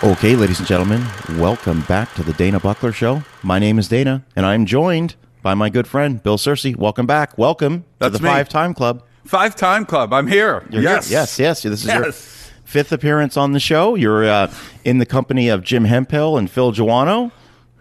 Okay, ladies and gentlemen, welcome back to the Dana Buckler Show. My name is Dana, and I'm joined by my good friend Bill Searcy. Welcome back. Welcome That's to the me. Five Time Club. Five Time Club. I'm here. You're yes. here. yes, yes. This is your fifth appearance on the show. You're uh, in the company of Jim Hemphill and Phil Joanou.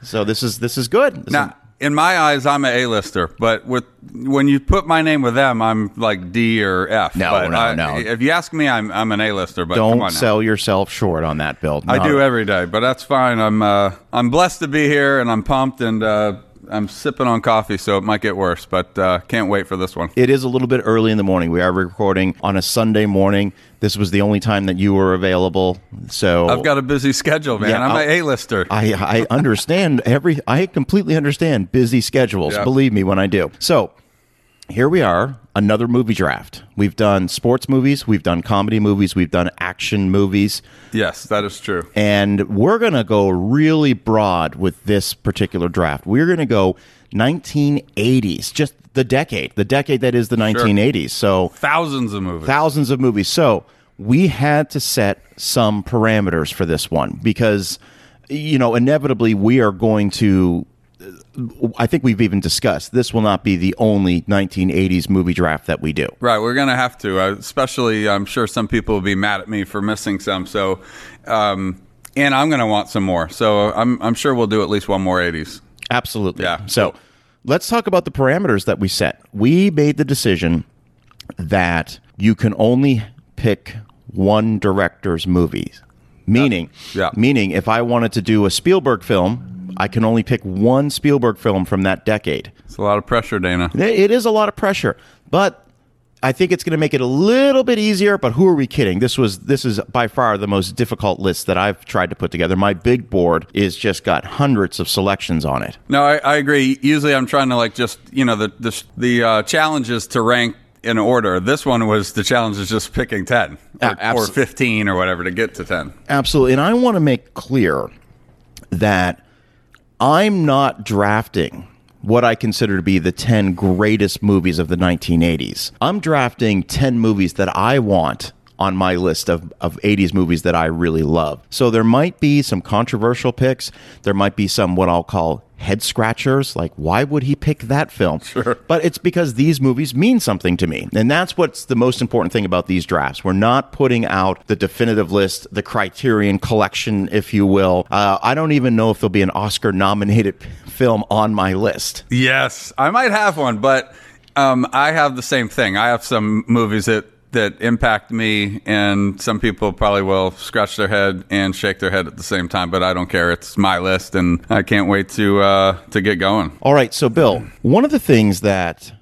So this is this is good. This Now, in my eyes, I'm an A-lister, but with when you put my name with them, I'm like D or F. No, but no, I- no. If you ask me, I'm I'm an A-lister. But don't on sell yourself short on that, Bill. I do every day, but that's fine. I'm uh, I'm blessed to be here, and I'm pumped, and uh, I'm sipping on coffee, so it might get worse, but uh, can't wait for this one. It is a little bit early in the morning. We are recording on a Sunday morning. This was the only time that you were available. So I've got a busy schedule, man. Yeah, I'm an A-lister. I, I understand every. I completely understand busy schedules. Yeah. Believe me when I do. So here we are, another movie draft. We've done sports movies, we've done comedy movies, we've done action movies, yes, that is true. and we're gonna go really broad with this particular draft. We're gonna go 1980s, just the decade, the decade that is the 1980s. So Thousands of movies. thousands of movies. So we had to set some parameters for this one because, you know, inevitably we are going to. I think we've even discussed this will not be the only 1980s movie draft that we do. Right, we're going to have to. Uh, especially, I'm sure some people will be mad at me for missing some. So, um, and I'm going to want some more. So I'm, I'm sure we'll do at least one more 80s. Absolutely. Yeah. So let's talk about the parameters that we set. We made the decision that you can only pick one director's movies. Meaning, Yeah. meaning if I wanted to do a Spielberg film, I can only pick one Spielberg film from that decade. It's a lot of pressure, Dana. It is a lot of pressure, but I think it's going to make it a little bit easier. But who are we kidding? This was this is by far the most difficult list that I've tried to put together. My big board is just got hundreds of selections on it. No, I, I agree. Usually, I'm trying to like just you know the the, the uh, challenge is to rank in order. This one was the challenge is just picking ten or, Uh, or 15 or whatever to get to 10. Absolutely. And I want to make clear that I'm not drafting what I consider to be the 10 greatest movies of the 1980s. I'm drafting 10 movies that I want on my list of, of 80s movies that I really love. So there might be some controversial picks. There might be some what I'll call head scratchers, like why would he pick that film? Sure. But it's because these movies mean something to me. And that's what's the most important thing about these drafts. We're not putting out the definitive list, the criterion collection, if you will. Uh, I don't even know if there'll be an Oscar nominated film on my list. Yes, I might have one, but um, I have the same thing. I have some movies that that impact me, and some people probably will scratch their head and shake their head at the same time. But I don't care. It's my list, and I can't wait to uh, to get going. All right, so Bill, one of the things that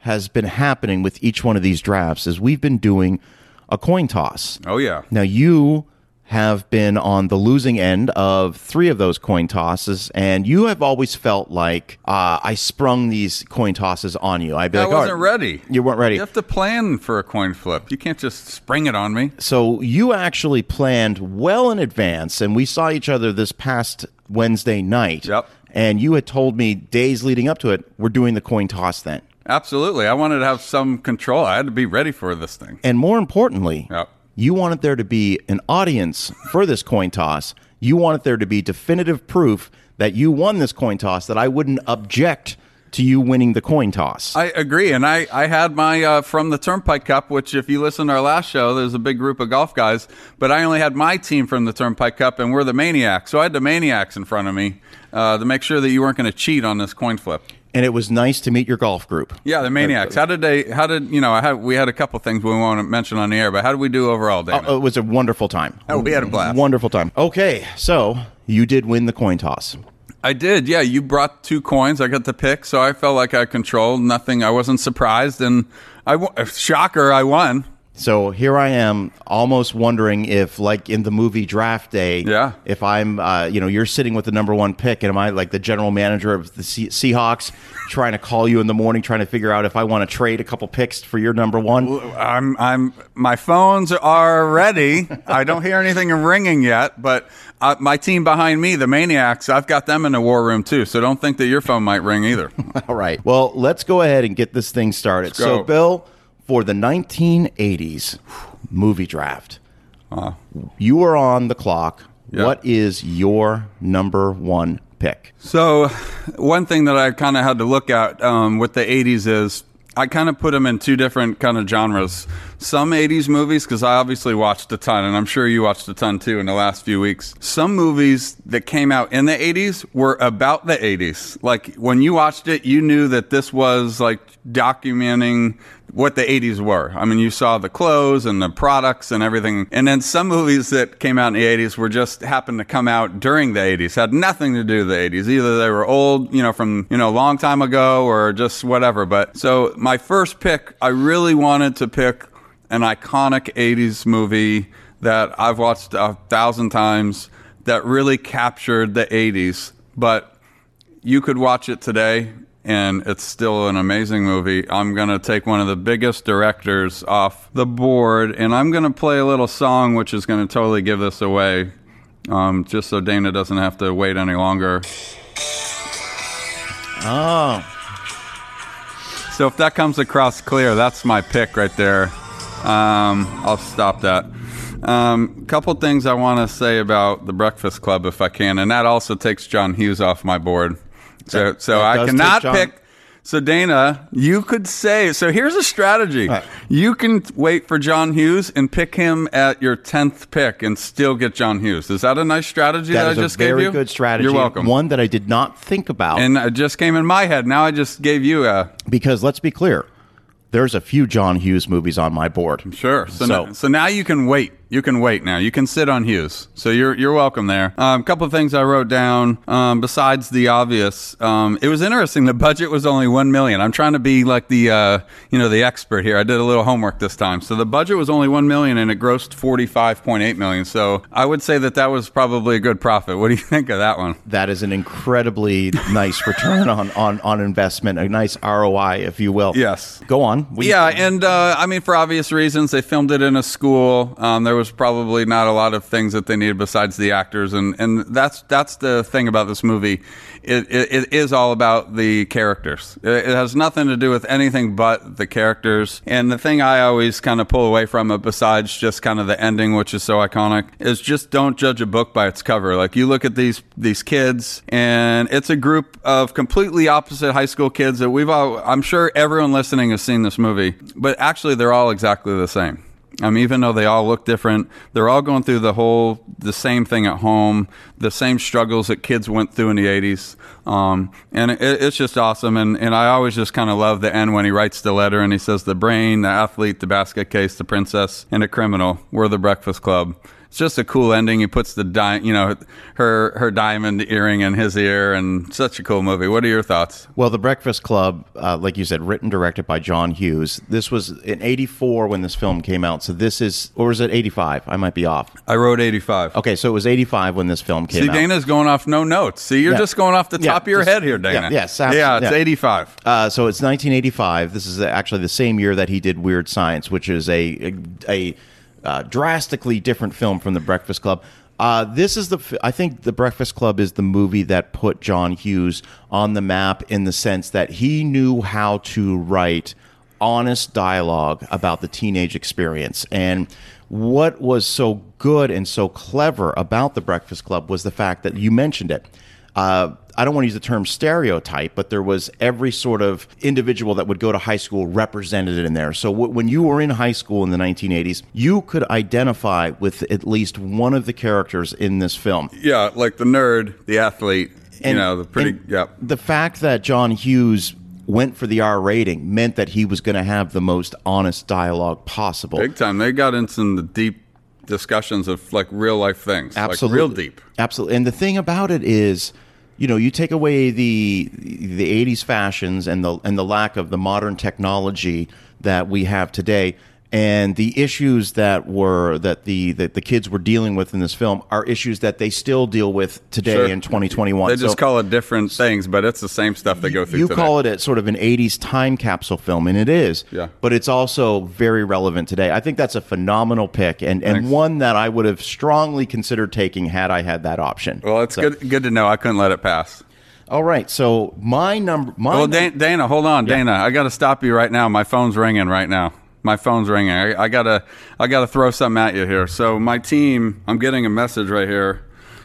has been happening with each one of these drafts is we've been doing a coin toss. Oh yeah, Now, you have been on the losing end of three of those coin tosses, and you have always felt like uh, I sprung these coin tosses on you. I'd be I like, "All wasn't right." ready. You weren't ready. You have to plan for a coin flip. You can't just spring it on me. So you actually planned well in advance, and we saw each other this past Wednesday night. Yep. And you had told me days leading up to it, we're doing the coin toss then. Absolutely, I wanted to have some control. I had to be ready for this thing. And more importantly, Yep. You wanted there to be an audience for this coin toss. You wanted there to be definitive proof that you won this coin toss, that I wouldn't object to you winning the coin toss. I agree, and I, I had my uh, from the Turnpike Cup, which if you listen to our last show, there's a big group of golf guys, but I only had my team from the Turnpike Cup, and we're the Maniacs, so I had the Maniacs in front of me uh, to make sure that you weren't going to cheat on this coin flip. and it was nice to meet your golf group. Yeah, the Maniacs. How did they? How did you know? I had we had a couple things we want to mention on the air, but how did we do overall, Dana? Oh, it was a wonderful time. Oh, we had a blast. Wonderful time. Okay, so you did win the coin toss. I did. Yeah, you brought two coins. I got to pick, so I felt like I controlled nothing. I wasn't surprised, and I shocker, I won. So here I am, almost wondering if, like in the movie Draft Day, Yeah. if I'm, uh, you know, you're sitting with the number one pick, and am I like the general manager of the Se- Seahawks, trying to call you in the morning, trying to figure out if I want to trade a couple picks for your number one? I'm I'm my phones are ready. I don't hear anything ringing yet, but uh, my team behind me, the Maniacs, I've got them in the war room too. So don't think that your phone might ring either. All right. Well, let's go ahead and get this thing started. So. Bill, for the 1980s movie draft, you are on the clock Yeah. What is your number one pick? So, one thing that I kind of had to look at um, with the 80s is I kind of put them in two different kind of genres. Some 80s movies, because I obviously watched a ton, and I'm sure you watched a ton too in the last few weeks. Some movies that came out in the 80s were about the 80s. Like when you watched it, you knew that this was like documenting what the 80s were. I mean, you saw the clothes and the products and everything. And then some movies that came out in the 80s were just happened to come out during the 80s, had nothing to do with the 80s. Either they were old, you know, from, you know, a long time ago or just whatever. But so my first pick, I really wanted to pick an iconic 80s movie that I've watched a thousand times that really captured the 80s. But you could watch it today and it's still an amazing movie. I'm going to take one of the biggest directors off the board and I'm going to play a little song which is going to totally give this away um, just so Dana doesn't have to wait any longer. Oh, So if that comes across clear, that's my pick right there. Um, I'll stop that. Um, couple things I want to say about the Breakfast Club, if I can, and that also takes John Hughes off my board. So, That- so that I cannot pick. So Dana, you could say. So here's a strategy. Right. You can wait for John Hughes and pick him at your tenth pick, and still get John Hughes. Is that a nice strategy that, that I just gave you? Very good strategy. You're welcome. One that I did not think about and it just came in my head. Now I just gave you a because let's be clear, there's a few John Hughes movies on my board. Sure. So, So- so now you can wait. You can wait now. You can sit on Hughes. So you're you're welcome there. A um, couple of things I wrote down. Um, besides the obvious, um, it was interesting. The budget was only one million. I'm trying to be like the uh, you know the expert here. I did a little homework this time. So the budget was only one million, and it grossed 45.8 million. So I would say that that was probably a good profit. What do you think of that one? That is an incredibly nice return on, on, on investment, a nice ROI, if you will. Yes. Go on. We- Yeah, and uh, I mean, for obvious reasons, they filmed it in a school. Um, there was probably not a lot of things that they needed besides the actors, and, and that's that's the thing about this movie. It, it, it is all about the characters. It, it has nothing to do with anything but the characters. And the thing I always kind of pull away from it, besides just kind of the ending, which is so iconic, is just don't judge a book by its cover. Like you look at these these kids, and it's a group of completely opposite high school kids that we've all. I'm sure everyone listening has seen this movie, but actually they're all exactly the same. Um, even though they all look different, they're all going through the whole the same thing at home, the same struggles that kids went through in the '80s, um, and it, it's just awesome. And and I always just kind of love the end when he writes the letter and he says, "The brain, the athlete, the basket case, the princess, and a criminal. We're the Breakfast Club." It's just a cool ending. He puts the di- you know her her diamond earring in his ear, and such a cool movie. What are your thoughts? Well, The Breakfast Club, uh, like you said, written directed by John Hughes. This was in '84 when this film came out. So this is, or was it '85? I might be off. I wrote 85. Okay, so it was '85 when this film came See, out. See, Dana's going off no notes. See, you're Yeah. just going off the Yeah, top of your just- head here, Dana. yeah, yes, abs- yeah, it's yeah. 85. Uh, so it's 1985. This is actually the same year that he did Weird Science, which is a a, a uh, drastically different film from The Breakfast Club. Uh, this is the. I think The Breakfast Club is the movie that put John Hughes on the map in the sense that he knew how to write honest dialogue about the teenage experience and. What was so good and so clever about the Breakfast Club was the fact that you mentioned it uh, I don't want to use the term stereotype, but there was every sort of individual that would go to high school represented in there. So w- when you were in high school in the 1980s, you could identify with at least one of the characters in this film. Yeah, like the nerd, the athlete, you know, the pretty. Yeah. The fact that John Hughes went for the R rating meant that he was going to have the most honest dialogue possible. Big time. They got into the deep discussions of like real life things. Absolutely, Like real deep. Absolutely, and the thing about it is, you know, you take away the the '80s fashions and the and the lack of the modern technology that we have today, and the issues that were that the that the kids were dealing with in this film are issues that they still deal with today Sure. in 2021. They just So- call it different things, but it's the same stuff they go through you today. call it a sort of an 80s time capsule film and it is Yeah. but it's also very relevant today i think that's a phenomenal pick and, and Thanks. one that i would have strongly considered taking had i had that option Well, it's So- good good to know. I couldn't let it pass. all right so my number my Well, num- Dan- Dana, hold on, Dana. I got to stop you right now. My phone's ringing right now. My phone's ringing. I, I gotta, I gotta throw something at you here. So my team, I'm getting a message right here.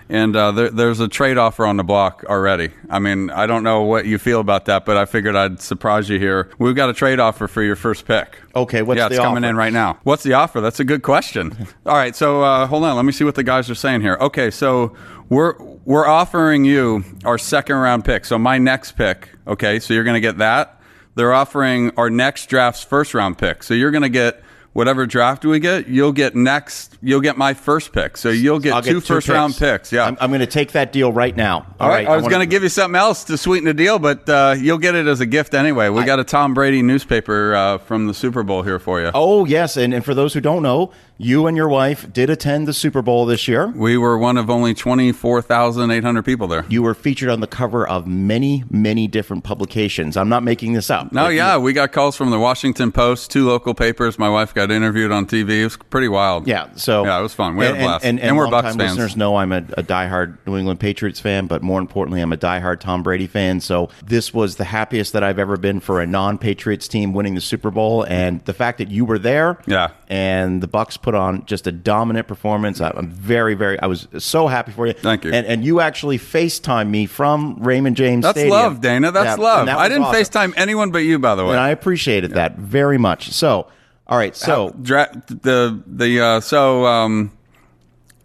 and uh, there, there's a trade offer on the block already. I mean, I don't know what you feel about that, but I figured I'd surprise you here. We've got a trade offer for your first pick. Okay, what's yeah, it's coming offer? in right now. What's the offer? That's a good question. All right, so uh, hold on. Let me see what the guys are saying here. Okay, so we're we're offering you our second round pick. So my next pick. Okay, so you're going to get that. They're offering our next draft's first round pick. So you're going to get whatever draft we get. You'll get next. You'll get my first pick. So you'll get two get first round picks. Yeah. I'm, I'm going to take that deal right now. All right. I was going to give you something else to sweeten the deal, but uh, you'll get it as a gift anyway. We got a Tom Brady newspaper uh, from the Super Bowl here for you. Oh yes, and, and for those who don't know, you and your wife did attend the Super Bowl this year. We were one of only 24,800 people there. You were featured on the cover of many, many different publications. I'm not making this up. No, yeah, we got calls from the Washington Post, two local papers. My wife got interviewed on TV. It was pretty wild. Yeah, so yeah, it was fun. We had a and, blast, and, and, we're longtime Bucks fans. listeners know I'm a, a diehard New England Patriots fan, but more importantly, I'm a diehard Tom Brady fan. So this was the happiest that I've ever been for a non-Patriots team winning the Super Bowl, and the fact that you were there, Yeah. And the Bucks put on just a dominant performance. I- I'm very, very. I was so happy for you. Thank you. And, and you actually Facetime me from Raymond James. That's Stadium. love, Dana. That's Yeah, and love. that I didn't awesome. FaceTime anyone but you, by the way. and I appreciated that very much. So, all right, so Dra- the the uh, so um,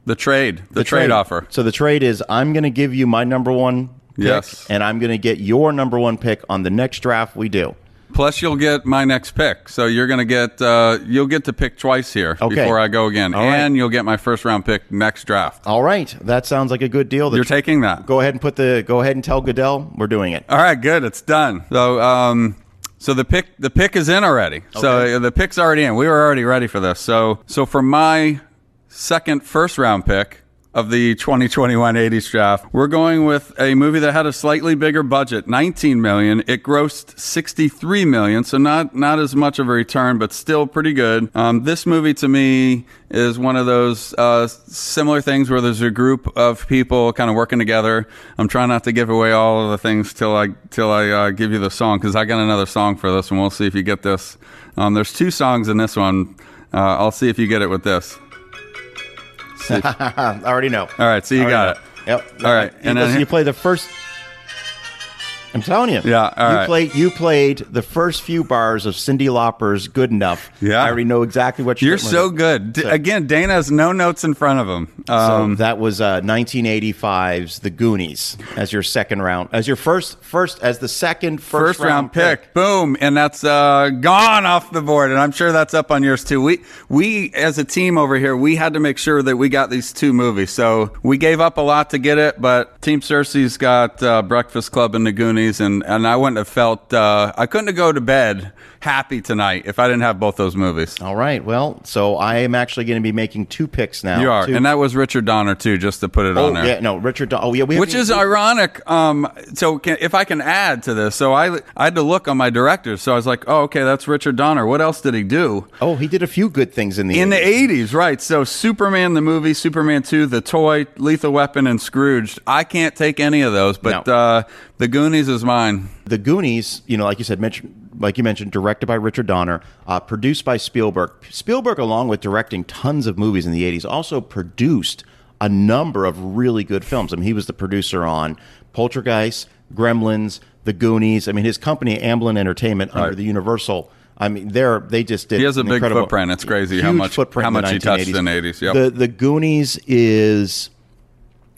the trade the, trade, offer. So the trade is I'm going to give you my number one pick, Yes. and I'm going to get your number one pick on the next draft we do. Plus, you'll get my next pick. So you're going to get uh, you'll get to pick twice here Okay. before I go again, All right. and you'll get my first round pick next draft. All right, that sounds like a good deal. You're taking that. go ahead and put the go ahead and tell Goodell we're doing it. All right, good. It's done. So, um, so the pick the pick is in already. So Okay. uh, the pick's already in. We were already ready for this. So, so for my second first round pick of the 2021 80s draft, we're going with a movie that had a slightly bigger budget, 19 million. It grossed 63 million, so not not as much of a return, but still pretty good. Um, this movie to me is one of those uh, similar things where there's a group of people kind of working together. I'm trying not to give away all of the things till I till I uh, give you the song because I got another song for this and We'll see if you get this. Um, there's two songs in this one. Uh, I'll see if you get it with this. I already know. All right, so you Already got it. Yep. All right, And and then- you play the first. I'm telling you. Yeah, all you right. played. You played the first few bars of Cyndi Lauper's "Good Enough." Yeah. I already know exactly what you're. You're so good. D- Again, Dana has no notes in front of him. Um, so that was uh, 1985's The Goonies as your second round, as your first, first as the second first round pick. Boom, and that's uh, gone off the board. And I'm sure that's up on yours too. We we as a team over here, we had to make sure that we got these two movies. So we gave up a lot to get it, but Team Searcy's got uh, Breakfast Club and the Goonies, and and I wouldn't have felt uh, I couldn't have go to bed happy tonight if I didn't have both those movies. All right. Well, so I am actually going to be making two picks now. You are, Two- and that was Richard Donner too, just to put it oh on there. yeah, no, Richard. Don- Oh yeah, we Which is ironic. Um, so can, if I can add to this, so I I had to look on my directors. So I was like, oh, okay, that's Richard Donner. What else did he do? Oh, he did a few good things in the In the 80s. 80s, right. So Superman, the movie, Superman 2, The Toy, Lethal Weapon, and Scrooged. I can't take any of those, but No. uh, The Goonies is mine. The Goonies, you know, like you said, mentioned, like you mentioned, directed by Richard Donner, uh, produced by Spielberg. Spielberg, along with directing tons of movies in the '80s, also produced a number of really good films. I mean, he was the producer on Poltergeist, Gremlins, The Goonies. I mean, his company Amblin Entertainment under the Universal. I mean, they're they just did. He has a big footprint. It's crazy how much- footprint how much he touched in the 80s, yep. The the Goonies is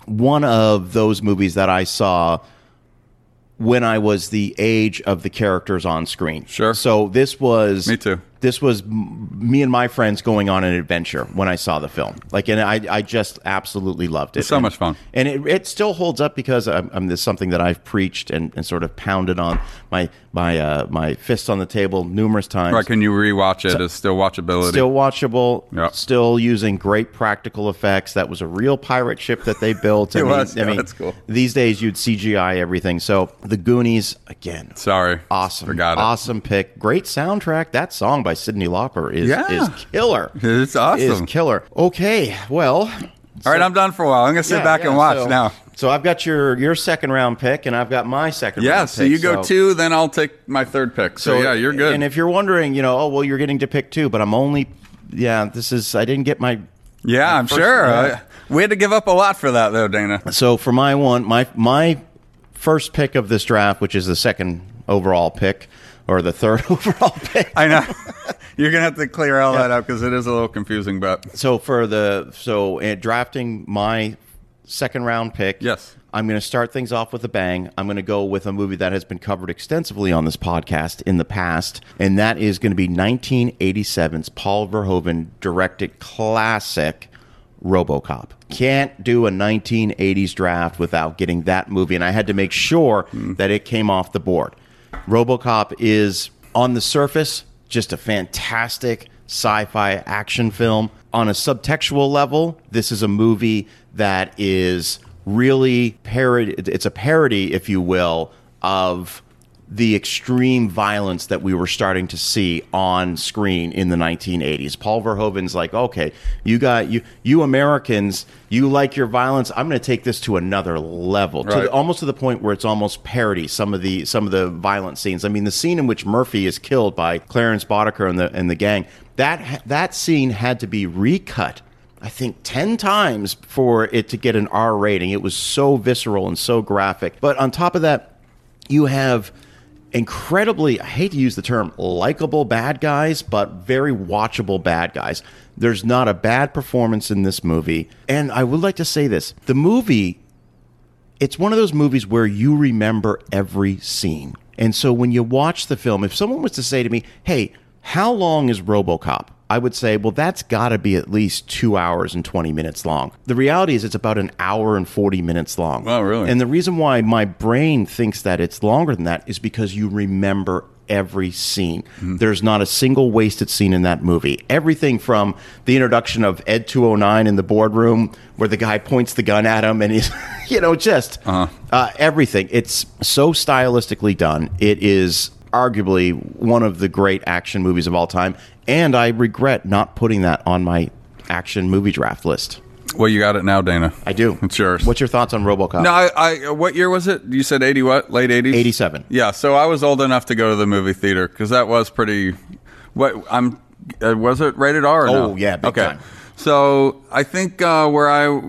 one of those movies that I saw when I was the age of the characters on screen. Sure. So this was Me too. This was m- me and my friends going on an adventure when I saw the film. Like, and I, I just absolutely loved it. It's so And- much fun. and it, it still holds up because I'm, I'm this something that I've preached and, and sort of pounded on my my uh, my fist on the table numerous times. Right, can you rewatch it? It's still watchability. Still watchable. Yeah. Still using great practical effects. That was a real pirate ship that they built. I It mean, was. I Yeah, mean, that's cool. These days you'd CGI everything. So the Goonies again. Sorry. Awesome. Forgot it. Awesome pick. Great soundtrack. That song by Cyndi Lauper is Yeah. is killer. It's awesome. Is killer. Okay. Well. All right, I'm done for a while. I'm going to sit yeah, back yeah, and watch so, now. So I've got your your second round pick, and I've got my second. Yeah, round so pick, you go two, then I'll take my third pick. So, yeah, you're good. And if you're wondering, you know, oh well, you're getting to pick two, but I'm only, yeah, this is I didn't get my Yeah, I'm first- sure. we had to give up a lot for that, though, Dana. So for my one, my my first pick of this draft, which is the second overall pick or the third overall pick. I know. You're gonna have to clear all that up because it is a little confusing. But So for the so uh, drafting my second round pick, Yes. I'm going to start things off with a bang. I'm going to go with a movie that has been covered extensively on this podcast in the past, and that is going to be 1987's Paul Verhoeven directed classic RoboCop. Can't do a 1980s draft without getting that movie, and I had to make sure that it came off the board. RoboCop is on the surface just a fantastic sci-fi action film. On a subtextual level, this is a movie that is really parody it's a parody if you will of the extreme violence that we were starting to see on screen in the 1980s. Paul Verhoeven's like, "Okay, you got you you Americans, you like your violence. I'm going to take this to another level." To the, almost to the point where it's almost parody some of the some of the violent scenes. I mean, the scene in which Murphy is killed by Clarence Boddicker and the and the gang, that that scene had to be recut I think 10 times for it to get an R rating. It was so visceral and so graphic. But on top of that, you have incredibly, I hate to use the term likable bad guys, but very watchable bad guys. There's not a bad performance in this movie. And I would like to say this the movie it's one of those movies where you remember every scene. And so when you watch the film, if someone was to say to me, hey, how long is Robocop? I would say, well, that's got to be at least two hours and 20 minutes long. The reality is, it's about an hour and 40 minutes long. Oh, really? And the reason why my brain thinks that it's longer than that is because you remember every scene. Mm-hmm. There's not a single wasted scene in that movie. Everything from the introduction of Ed 209 in the boardroom, where the guy points the gun at him and he's, you know, just Uh-huh. uh, everything. It's so stylistically done. It is arguably one of the great action movies of all time. And I regret not putting that on my action movie draft list. well, you got it now, Dana. I do. It's yours. What's your thoughts on RoboCop? No, I, I. What year was it? You said eighty what? Late eighties. 87. Yeah. So I was old enough to go to the movie theater because that was pretty. What I'm. Uh, was it rated R? Or no? Oh, yeah, big okay. time. So I think uh, where I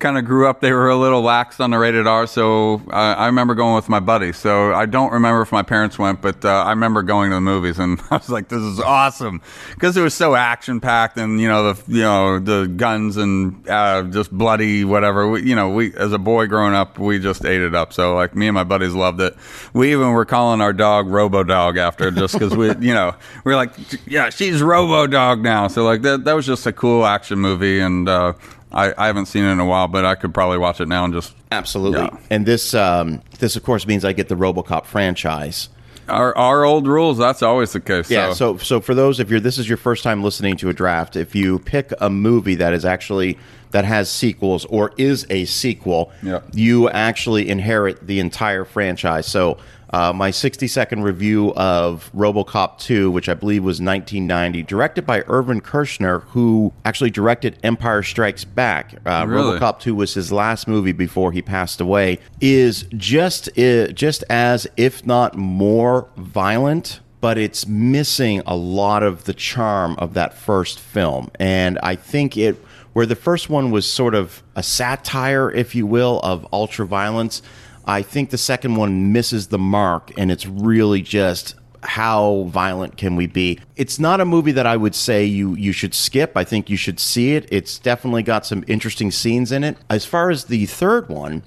kind of grew up, they were a little lax on the rated R. So uh, I remember going with my buddy. So I don't remember if my parents went, but uh, I remember going to the movies, and I was like, "This is awesome," because it was so action packed, and you know the you know the guns and uh, just bloody whatever. We, you know, we as a boy growing up, we just ate it up. So like me and my buddies loved it. We even were calling our dog Robo Dog after just because we you know we were like, "Yeah, she's Robo Dog now." So like that that was just a cool action movie, and uh, I, I haven't seen it in a while, but I could probably watch it now and just Absolutely. Yeah. And this, um, this of course means I get the RoboCop franchise. our our old rules. That's always the case. Yeah. So, so for those, if you're this is your first time listening to a draft, if you pick a movie that is actually that has sequels or is a sequel, Yeah. you actually inherit the entire franchise. So. Uh, my 60 second review of RoboCop 2, which I believe was 1990, directed by Irvin Kershner, who actually directed Empire Strikes Back. Uh, Really? RoboCop 2 was his last movie before he passed away. Is just uh, just as, if not more, violent but it's missing a lot of the charm of that first film. And I think it, where the first one was sort of a satire, if you will, of ultra violence, I think the second one misses the mark and it's really just how violent can we be? It's not a movie that I would say you you should skip. I think you should see it. It's definitely got some interesting scenes in it. As far as the third one,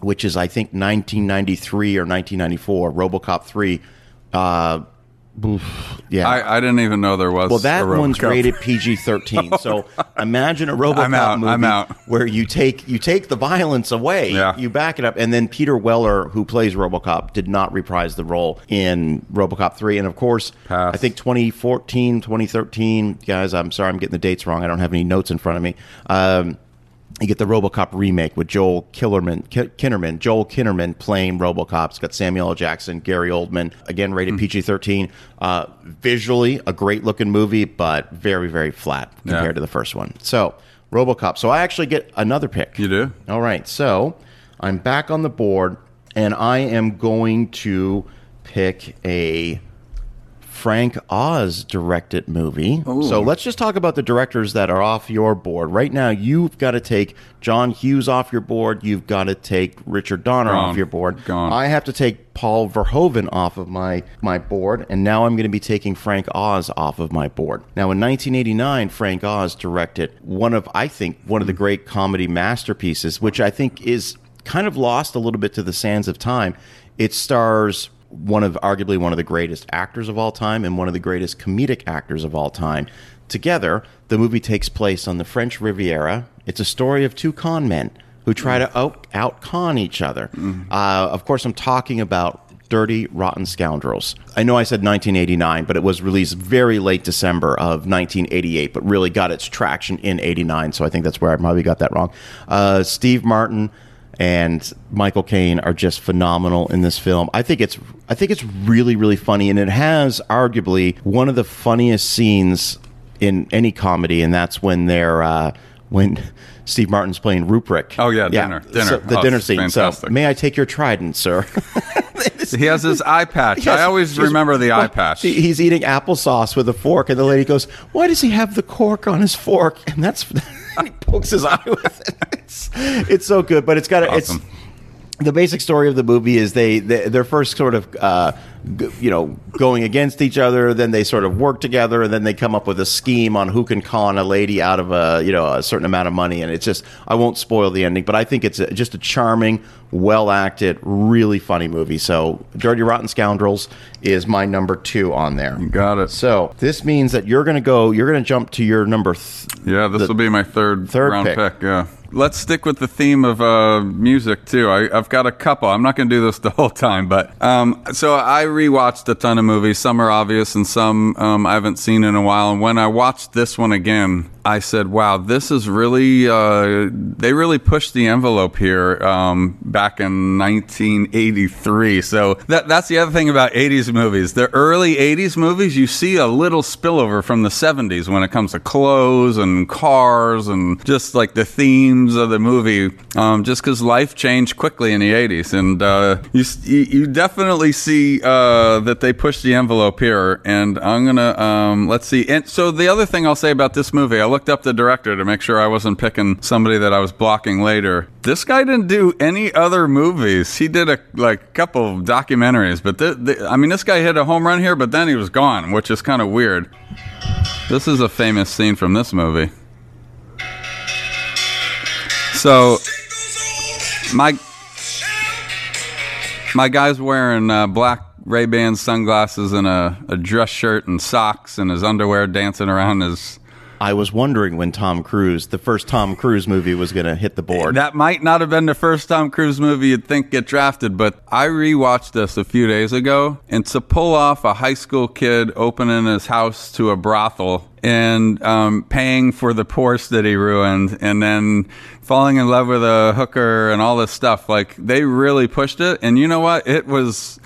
which is I think 1993 or 1994, RoboCop 3. Uh, oof, yeah. I, I didn't even know there was. well, that a one's rated PG-13. so imagine a RoboCop I'm out, movie I'm out. where you take you take the violence away, Yeah. you back it up, and then Peter Weller, who plays RoboCop, did not reprise the role in RoboCop 3, and of course, Pass. I think 2014, 2013, guys. I'm sorry, I'm getting the dates wrong. I don't have any notes in front of me. Um, you get the RoboCop remake with Joel Killerman, Ki- Kinnaman, Joel Kinnaman playing RoboCop. It's got Samuel L. Jackson, Gary Oldman, again rated PG-13. Uh, visually, a great-looking movie, but very, very flat compared Yeah. to the first one. So, RoboCop. So I actually get another pick. You do? All right. So I'm back on the board, and I am going to pick a Frank Oz directed movie. So let's just talk about the directors that are off your board. Right now, you've got to take John Hughes off your board. You've got to take Richard Donner Gone. off your board. Gone. I have to take Paul Verhoeven off of my, my board, and now I'm going to be taking Frank Oz off of my board. Now, in 1989, Frank Oz directed one of, I think, one of the great comedy masterpieces, which I think is kind of lost a little bit to the sands of time. It stars one of arguably one of the greatest actors of all time and one of the greatest comedic actors of all time. Together, the movie takes place on the French Riviera. It's a story of two con men who try to out out con each other. Uh, of course, I'm talking about Dirty Rotten Scoundrels. I know I said 1989, but it was released very late December of 1988, but really got its traction in 89. So I think that's where I probably got that wrong. Uh, Steve Martin and Michael Caine are just phenomenal in this film. I think it's I think it's really really funny, and it has arguably one of the funniest scenes in any comedy, and that's when they're uh, when. Steve Martin's playing Ruprecht. Oh, yeah, dinner. Dinner. So, the Oh, dinner scene. fantastic. So, may I take your trident, sir? He has his eye patch. I always remember the eye patch. He's eating applesauce with a fork, and the lady goes, "Why does he have the cork on his fork?" And that's he pokes his eye with it. It's, it's so good, but it's got a, Awesome. it's the basic story of the movie is they, they they're first sort of uh, g- you know going against each other then they sort of work together and then they come up with a scheme on who can con a lady out of a you know a certain amount of money and it's just I won't spoil the ending but I think it's a, just a charming well acted really funny movie so Dirty Rotten Scoundrels is my number 2 on there Got it. so this means that you're going to go you're going to jump to your number th- Yeah, this will be my third, third round pick. pick. Yeah. Let's stick with the theme of uh, music too. I, I've got a couple. I'm not going to do this the whole time, but um, so I rewatched a ton of movies. Some are obvious, and some um, I haven't seen in a while. And when I watched this one again, I said, "Wow, this is really uh, they really pushed the envelope here um, back in 1983." So that that's the other thing about 80s movies. The early 80s movies, you see a little spillover from the 70s when it comes to clothes and cars and just like the themes of the movie. Um, just because life changed quickly in the 80s, and uh, you, you definitely see uh, that they pushed the envelope here. And I'm gonna um, let's see. And so the other thing I'll say about this movie, I looked up the director to make sure I wasn't picking somebody that I was blocking later. This guy didn't do any other movies. He did a like couple documentaries, but I mean, this guy hit a home run here, but then he was gone, which is kind of weird. This is a famous scene from this movie. So, my my guy's wearing uh, black Ray Ban sunglasses and a, a dress shirt and socks and his underwear, dancing around his. I was wondering when Tom Cruise the first Tom Cruise movie was going to hit the board That might not have been the first Tom Cruise movie you'd think get drafted, but I rewatched this a few days ago, and to pull off a high school kid opening his house to a brothel and um, paying for the Porsche that he ruined, and then falling in love with a hooker and all this stuff, like they really pushed it. And you know what? It was.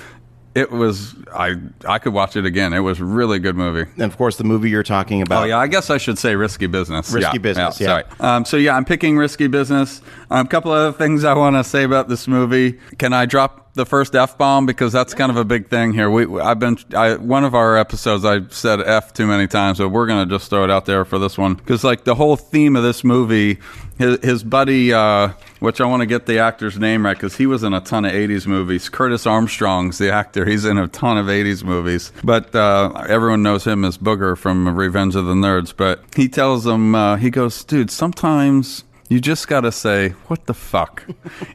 It was I I could watch it again. It was a really good movie. and of course the movie you're talking about Oh yeah, I guess I should say risky business. Risky Yeah, Business, yeah. Sorry. Um, so yeah, I'm picking risky business. A couple other things I want to say about this movie. Can I drop the first f bomb because that's kind of a big thing here. We I've been I, one of our episodes I said f too many times, but we're gonna just throw it out there for this one because like the whole theme of this movie, his, his buddy. Uh, which I want to get the actor's name right because he was in a ton of 80s movies. Curtis Armstrong's the actor. He's in a ton of 80s movies. But uh, everyone knows him as Booger from Revenge of the Nerds. But he tells them, uh, he goes, dude, sometimes you just got to say, what the fuck?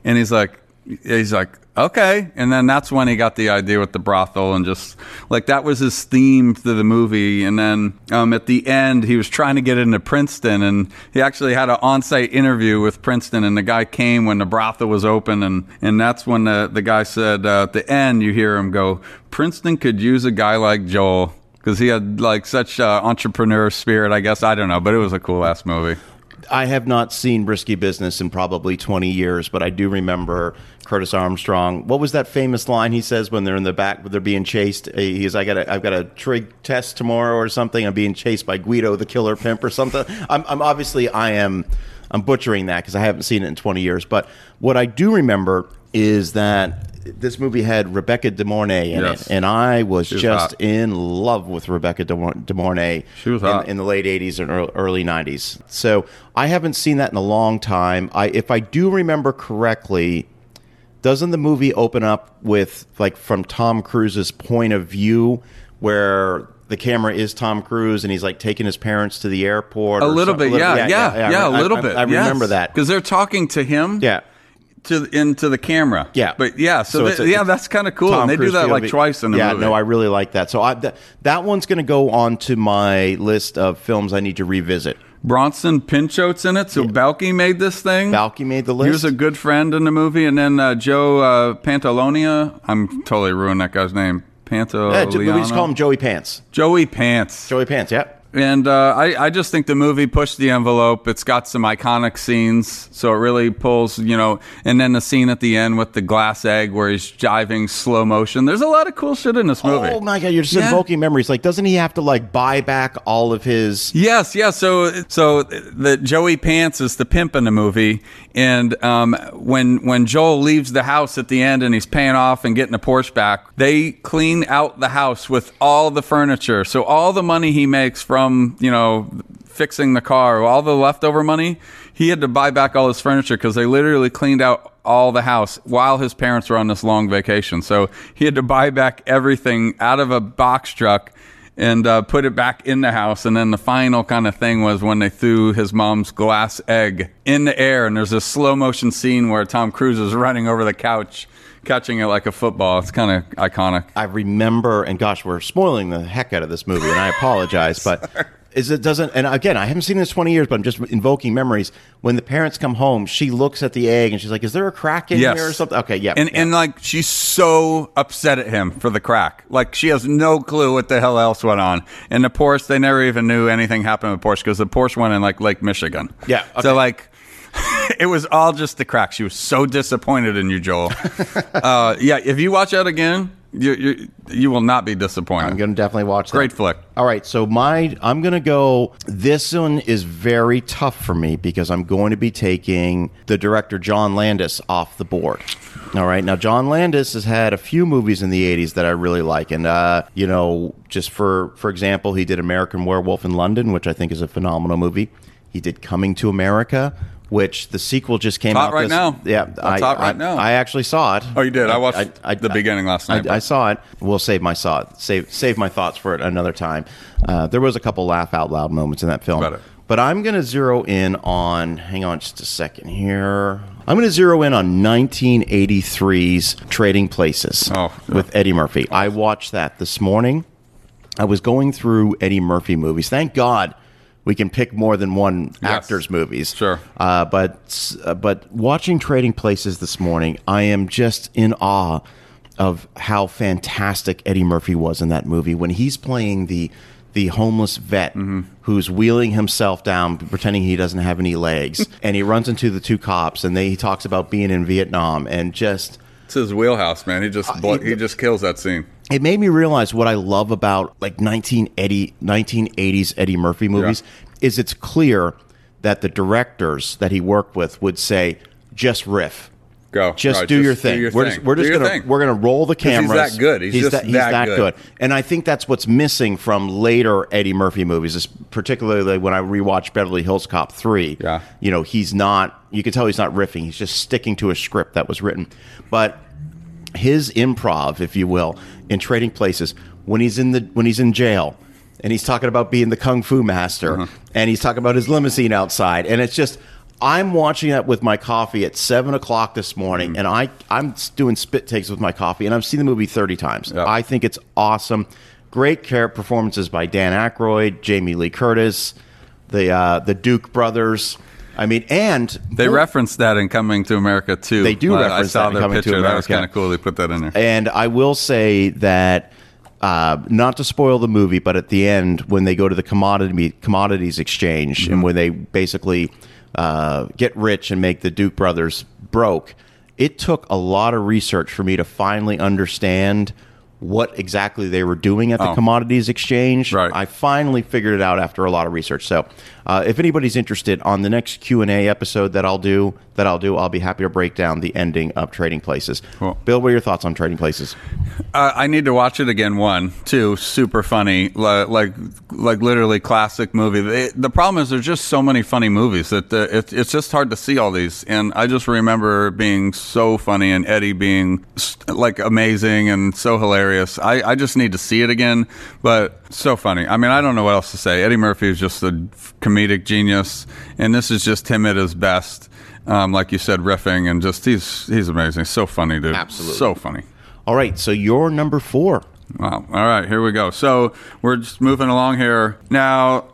and he's like, he's like, okay. And then that's when he got the idea with the brothel and just like that was his theme to the movie. And then um, at the end, he was trying to get into Princeton and he actually had an on site interview with Princeton. And the guy came when the brothel was open. And, and that's when the, the guy said, uh, at the end, you hear him go, Princeton could use a guy like Joel. Because he had like such uh, entrepreneur spirit, I guess. I don't know, but it was a cool ass movie. I have not seen Risky Business in probably 20 years, but I do remember Curtis Armstrong. What was that famous line he says when they're in the back, when they're being chased? He's, I got a, I've got a trig test tomorrow or something. I'm being chased by Guido, the killer pimp, or something. I'm, I'm obviously, I am, I'm butchering that because I haven't seen it in 20 years. But what I do remember is that this movie had Rebecca De Mornay in Yes. it, and I was was just hot. in love with Rebecca De, De Mornay. She was in, hot. in the late '80s and early '90s. So I haven't seen that in a long time. I, if I do remember correctly, doesn't the movie open up with like from Tom Cruise's point of view, where the camera is Tom Cruise and he's like taking his parents to the airport? A little something? bit, yeah, yeah, yeah, I- a little I- bit. I, remember that. because they're talking to him. Yeah. To into the camera. Yeah, but yeah, so, it's that- a- yeah, that's kind of cool, Tom and they Cruise do that like twice in the yeah, movie. Yeah, no, I really like that. So I, th- that one's going to go on to my list of films I need to revisit. Bronson Pinchot's in it, so Balki made this thing. Balki made the list. He was a good friend in the movie, and then uh, Joe uh, Pantalonia. I'm totally ruining that guy's name. Yeah, we just call him Joey Pants. Joey Pants. Joey Pants. Yeah. And uh, I, I just think the movie pushed the envelope. It's got some iconic scenes, so it really pulls, you know. And then the scene at the end with the glass egg where he's jiving slow motion. There's a lot of cool shit in this movie. Oh my god, you're just Yeah. invoking memories. Like, doesn't he have to like buy back all of his? Yes, yes. So, so the Joey Pants is the pimp in the movie, and um, when when Joel leaves the house at the end and he's paying off and getting the Porsche back, they clean out the house with all the furniture. So all the money he makes from you know fixing the car, all the leftover money, he had to buy back all his furniture because they literally cleaned out all the house while his parents were on this long vacation. So he had to buy back everything out of a box truck and uh, put it back in the house. And then the final kind of thing was when they threw his mom's glass egg in the air. And there's a slow motion scene where Tom Cruise is running over the couch, catching it like a football. It's kind of iconic. I remember, and gosh, we're spoiling the heck out of this movie, and I apologize, but is it doesn't? And again, I haven't seen this twenty years, but I'm just invoking memories. When the parents come home, she looks at the egg and she's like, "Is there a crack in Yes. here or something?" Okay, yeah, And, yeah. and like she's so upset at him for the crack. Like she has no clue what the hell else went on. And the Porsche, they never even knew anything happened with Porsche because the Porsche went in like Lake Michigan. Yeah, okay. So like it was all just the crack. She was so disappointed in you, Joel. uh, yeah, if you watch that again, you you, you will not be disappointed. I'm going to definitely watch that. Great flick. All right, so my I'm going to go. This one is very tough for me because I'm going to be taking the director John Landis off the board. All right, now John Landis has had a few movies in the '80s that I really like, and uh, you know, just for for example, he did American Werewolf in London, which I think is a phenomenal movie. He did Coming to America, which the sequel just came out right this- now. Yeah, hot right I, now. I actually saw it. Oh, you did? I watched the beginning last night, I, I saw it. We'll save my saw save save my thoughts for it another time. Uh, there was a couple laugh out loud moments in that film. Got it. But I'm going to zero in on. Hang on, just a second here. I'm going to zero in on 1983's Trading Places Oh, yeah. with Eddie Murphy. I watched that this morning. I was going through Eddie Murphy movies. Thank God we can pick more than one Yes. actor's movies. Sure. Uh, but uh, but watching Trading Places this morning, I am just in awe of how fantastic Eddie Murphy was in that movie when he's playing the the homeless vet Mm-hmm. who's wheeling himself down, pretending he doesn't have any legs, and he runs into the two cops, and they, he talks about being in Vietnam and just It's his wheelhouse, man. He just blo- he just kills that scene. It made me realize what I love about like 1980, 1980s Eddie Murphy movies is it's clear that the directors that he worked with would say, just riff. Go. Just do your thing. your we're thing. just we're Do just gonna thing. we're gonna roll the 'Cause he's cameras. that good. He's just that, he's that that good. good. And I think that's what's missing from later Eddie Murphy movies, is particularly when I rewatch Beverly Hills Cop three. Yeah. you know he's not. You can tell he's not riffing. He's just sticking to a script that was written. But his improv, if you will, in Trading Places when he's in the when he's in jail and he's talking about being the kung fu master Uh-huh. and he's talking about his limousine outside and it's just I'm watching that with my coffee at seven o'clock this morning Mm-hmm. and I I'm doing spit takes with my coffee and I've seen the movie thirty times. Yeah. I think it's awesome. Great care performances by Dan Aykroyd, Jamie Lee Curtis, the uh, the Duke brothers. I mean, and They referenced that in Coming to America too. They do I- I reference saw that in their Coming to picture. That was kind of cool. They put that in there. And I will say that, uh, not to spoil the movie, but at the end, when they go to the commodity commodities exchange Mm-hmm. and when they basically uh, get rich and make the Duke brothers broke, it took a lot of research for me to finally understand what exactly they were doing at the Oh. commodities exchange. Right. I finally figured it out after a lot of research. So, uh, if anybody's interested, on the next Q and A episode that I'll do, that I'll do, I'll be happy to break down the ending of Trading Places. Cool. Bill, what are your thoughts on Trading Places? Uh, I need to watch it again. One, two, super funny, li- like like literally classic movie. The, the problem is there's just so many funny movies that the, it, it's just hard to see all these. And I just remember being so funny and Eddie being like amazing and so hilarious. I, I just need to see it again, but so funny. I mean, I don't know what else to say. Eddie Murphy is just a comedic genius, and this is just him at his best. Um, like you said, riffing and just he's he's amazing. So funny, dude. Absolutely. so funny. All right, so you're number four. Wow. All right, here we go. So we're just moving along here. Now,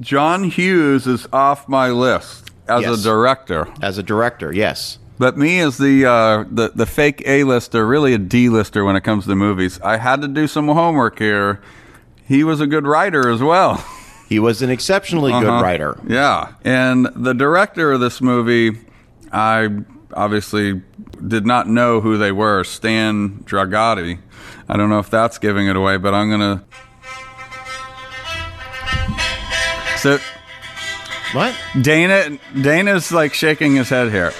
John Hughes is off my list as Yes. a director, As a director, yes. But me as the uh, the the fake A lister, really a D lister when it comes to movies. I had to do some homework here. He was a good writer as well. He was an exceptionally good Uh-huh. writer. Yeah. And the director of this movie, I obviously did not know who they were. Stan Dragoti. I don't know if that's giving it away, but I'm going to. So What? Dana Dana's like shaking his head here.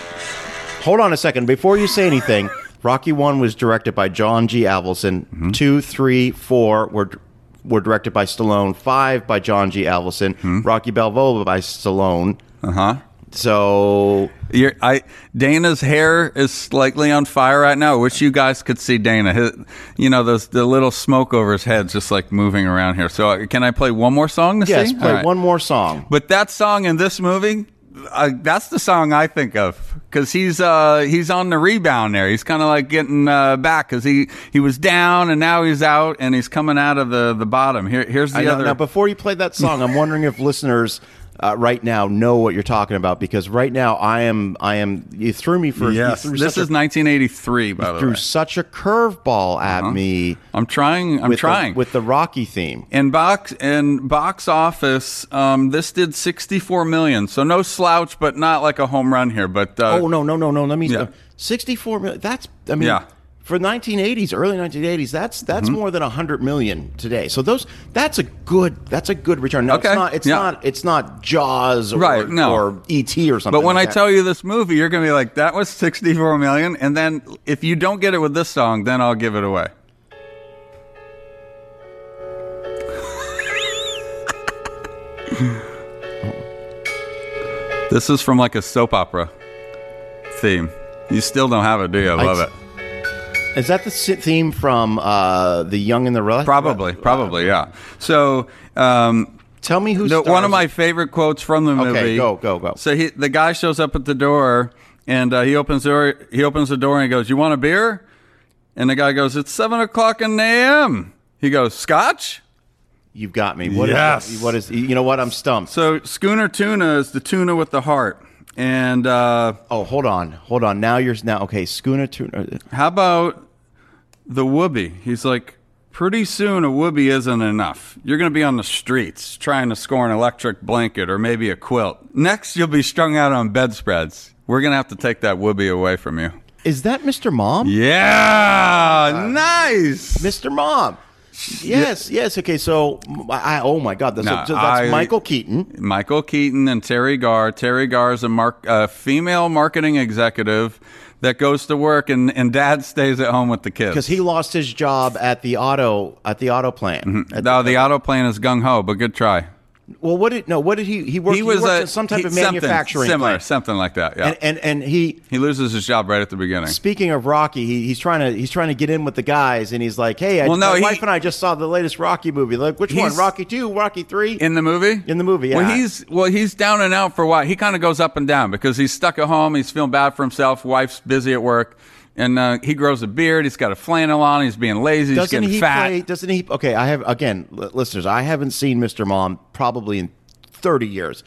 Hold on a second. Before you say anything, Rocky One was directed by John G. Avildsen. Mm-hmm. Two, three, four were were directed by Stallone. Five by John G. Avildsen. Mm-hmm. Rocky Balboa by Stallone. Uh huh. So You're, I Dana's hair is slightly on fire right now. I wish you guys could see Dana. His, you know, those the little smoke over his head, just like moving around here. So, uh, can I play one more song to yes, see? play right. one more song. But that song in this movie, uh, that's the song I think of because he's uh, he's on the rebound there. He's kind of like getting uh, back because he he was down and now he's out and he's coming out of the the bottom. Here, here's the I know, other. now, before you play that song, I'm wondering if listeners. Uh, right now, know what you're talking about because right now I am, I am. You threw me for yes, threw this is a, 1983. By the threw way, such a curveball at me I'm trying. I'm with the, trying with the Rocky theme. and box and box office, um, this did 64 million. So no slouch, but not like a home run here. But uh, Oh no no no no! Let me. Yeah. Uh, Sixty-four million. That's. I mean. Yeah. Mm-hmm. For 1980s, early 1980s, that's that's more than 100 million today. So those that's a good that's a good return. Now, Okay, it's not it's yeah. not it's not Jaws or, Right, no. or ET or something. But when I that. tell you this movie, you're gonna be like, "That was 64 million. And then if you don't get it with this song, then I'll give it away. this is from like a soap opera theme. You still don't have it, do you? I love it. Is that the theme from uh, the Young and the Restless? Probably, probably, yeah. So, um, Tell me who's the, one of my favorite quotes from the movie. Okay, go, go, go. So he, the guy shows up at the door, and uh, he opens the door. He opens the door and he goes, "You want a beer?" And the guy goes, "It's seven o'clock in the a.m." He goes, "Scotch." You've got me. What is Yes. what is you know what? I'm stumped. So schooner tuna is the tuna with the heart. And uh, Oh, hold on, hold on. Now you're now okay. Schooner tuna. how about the whoopee? He's like, pretty soon a whoopee isn't enough. You're going to be on the streets trying to score an electric blanket or maybe a quilt. Next, you'll be strung out on bedspreads. We're going to have to take that whoopee away from you. Is that Mr. Mom? Yeah, nice. Mr. Mom. Yes, yes. Okay, so I, oh my God, that's, No, so that's I- Michael Keaton. Michael Keaton and Teri Garr. Teri Garr is a mark, a female marketing executive that goes to work, and, and dad stays at home with the kids. because he lost his job at the auto at the auto plant. Mm-hmm. At no, the auto plane is gung ho, but good try. Well, what did no? What did he? He worked. He was worked a, some type he- of something manufacturing similar, plant. something like that. Yeah, And, and and he. he loses his job right at the beginning. Speaking of Rocky, he, he's trying to he's trying to get in with the guys, and he's like, "Hey, I, Well, no, my he- wife and I just saw the latest Rocky movie. Like, which one? Rocky two, Rocky three? In the movie? In the movie, Yeah. Well, he's well, he's down and out for a while. He kind of goes up and down because he's stuck at home. He's feeling bad for himself. Wife's busy at work, and uh, he grows a beard. He's got a flannel on. He's being lazy. he's doesn't getting he fat. play? Doesn't he? Okay, I have again, li- listeners. I haven't seen Mr. Mom probably in thirty years.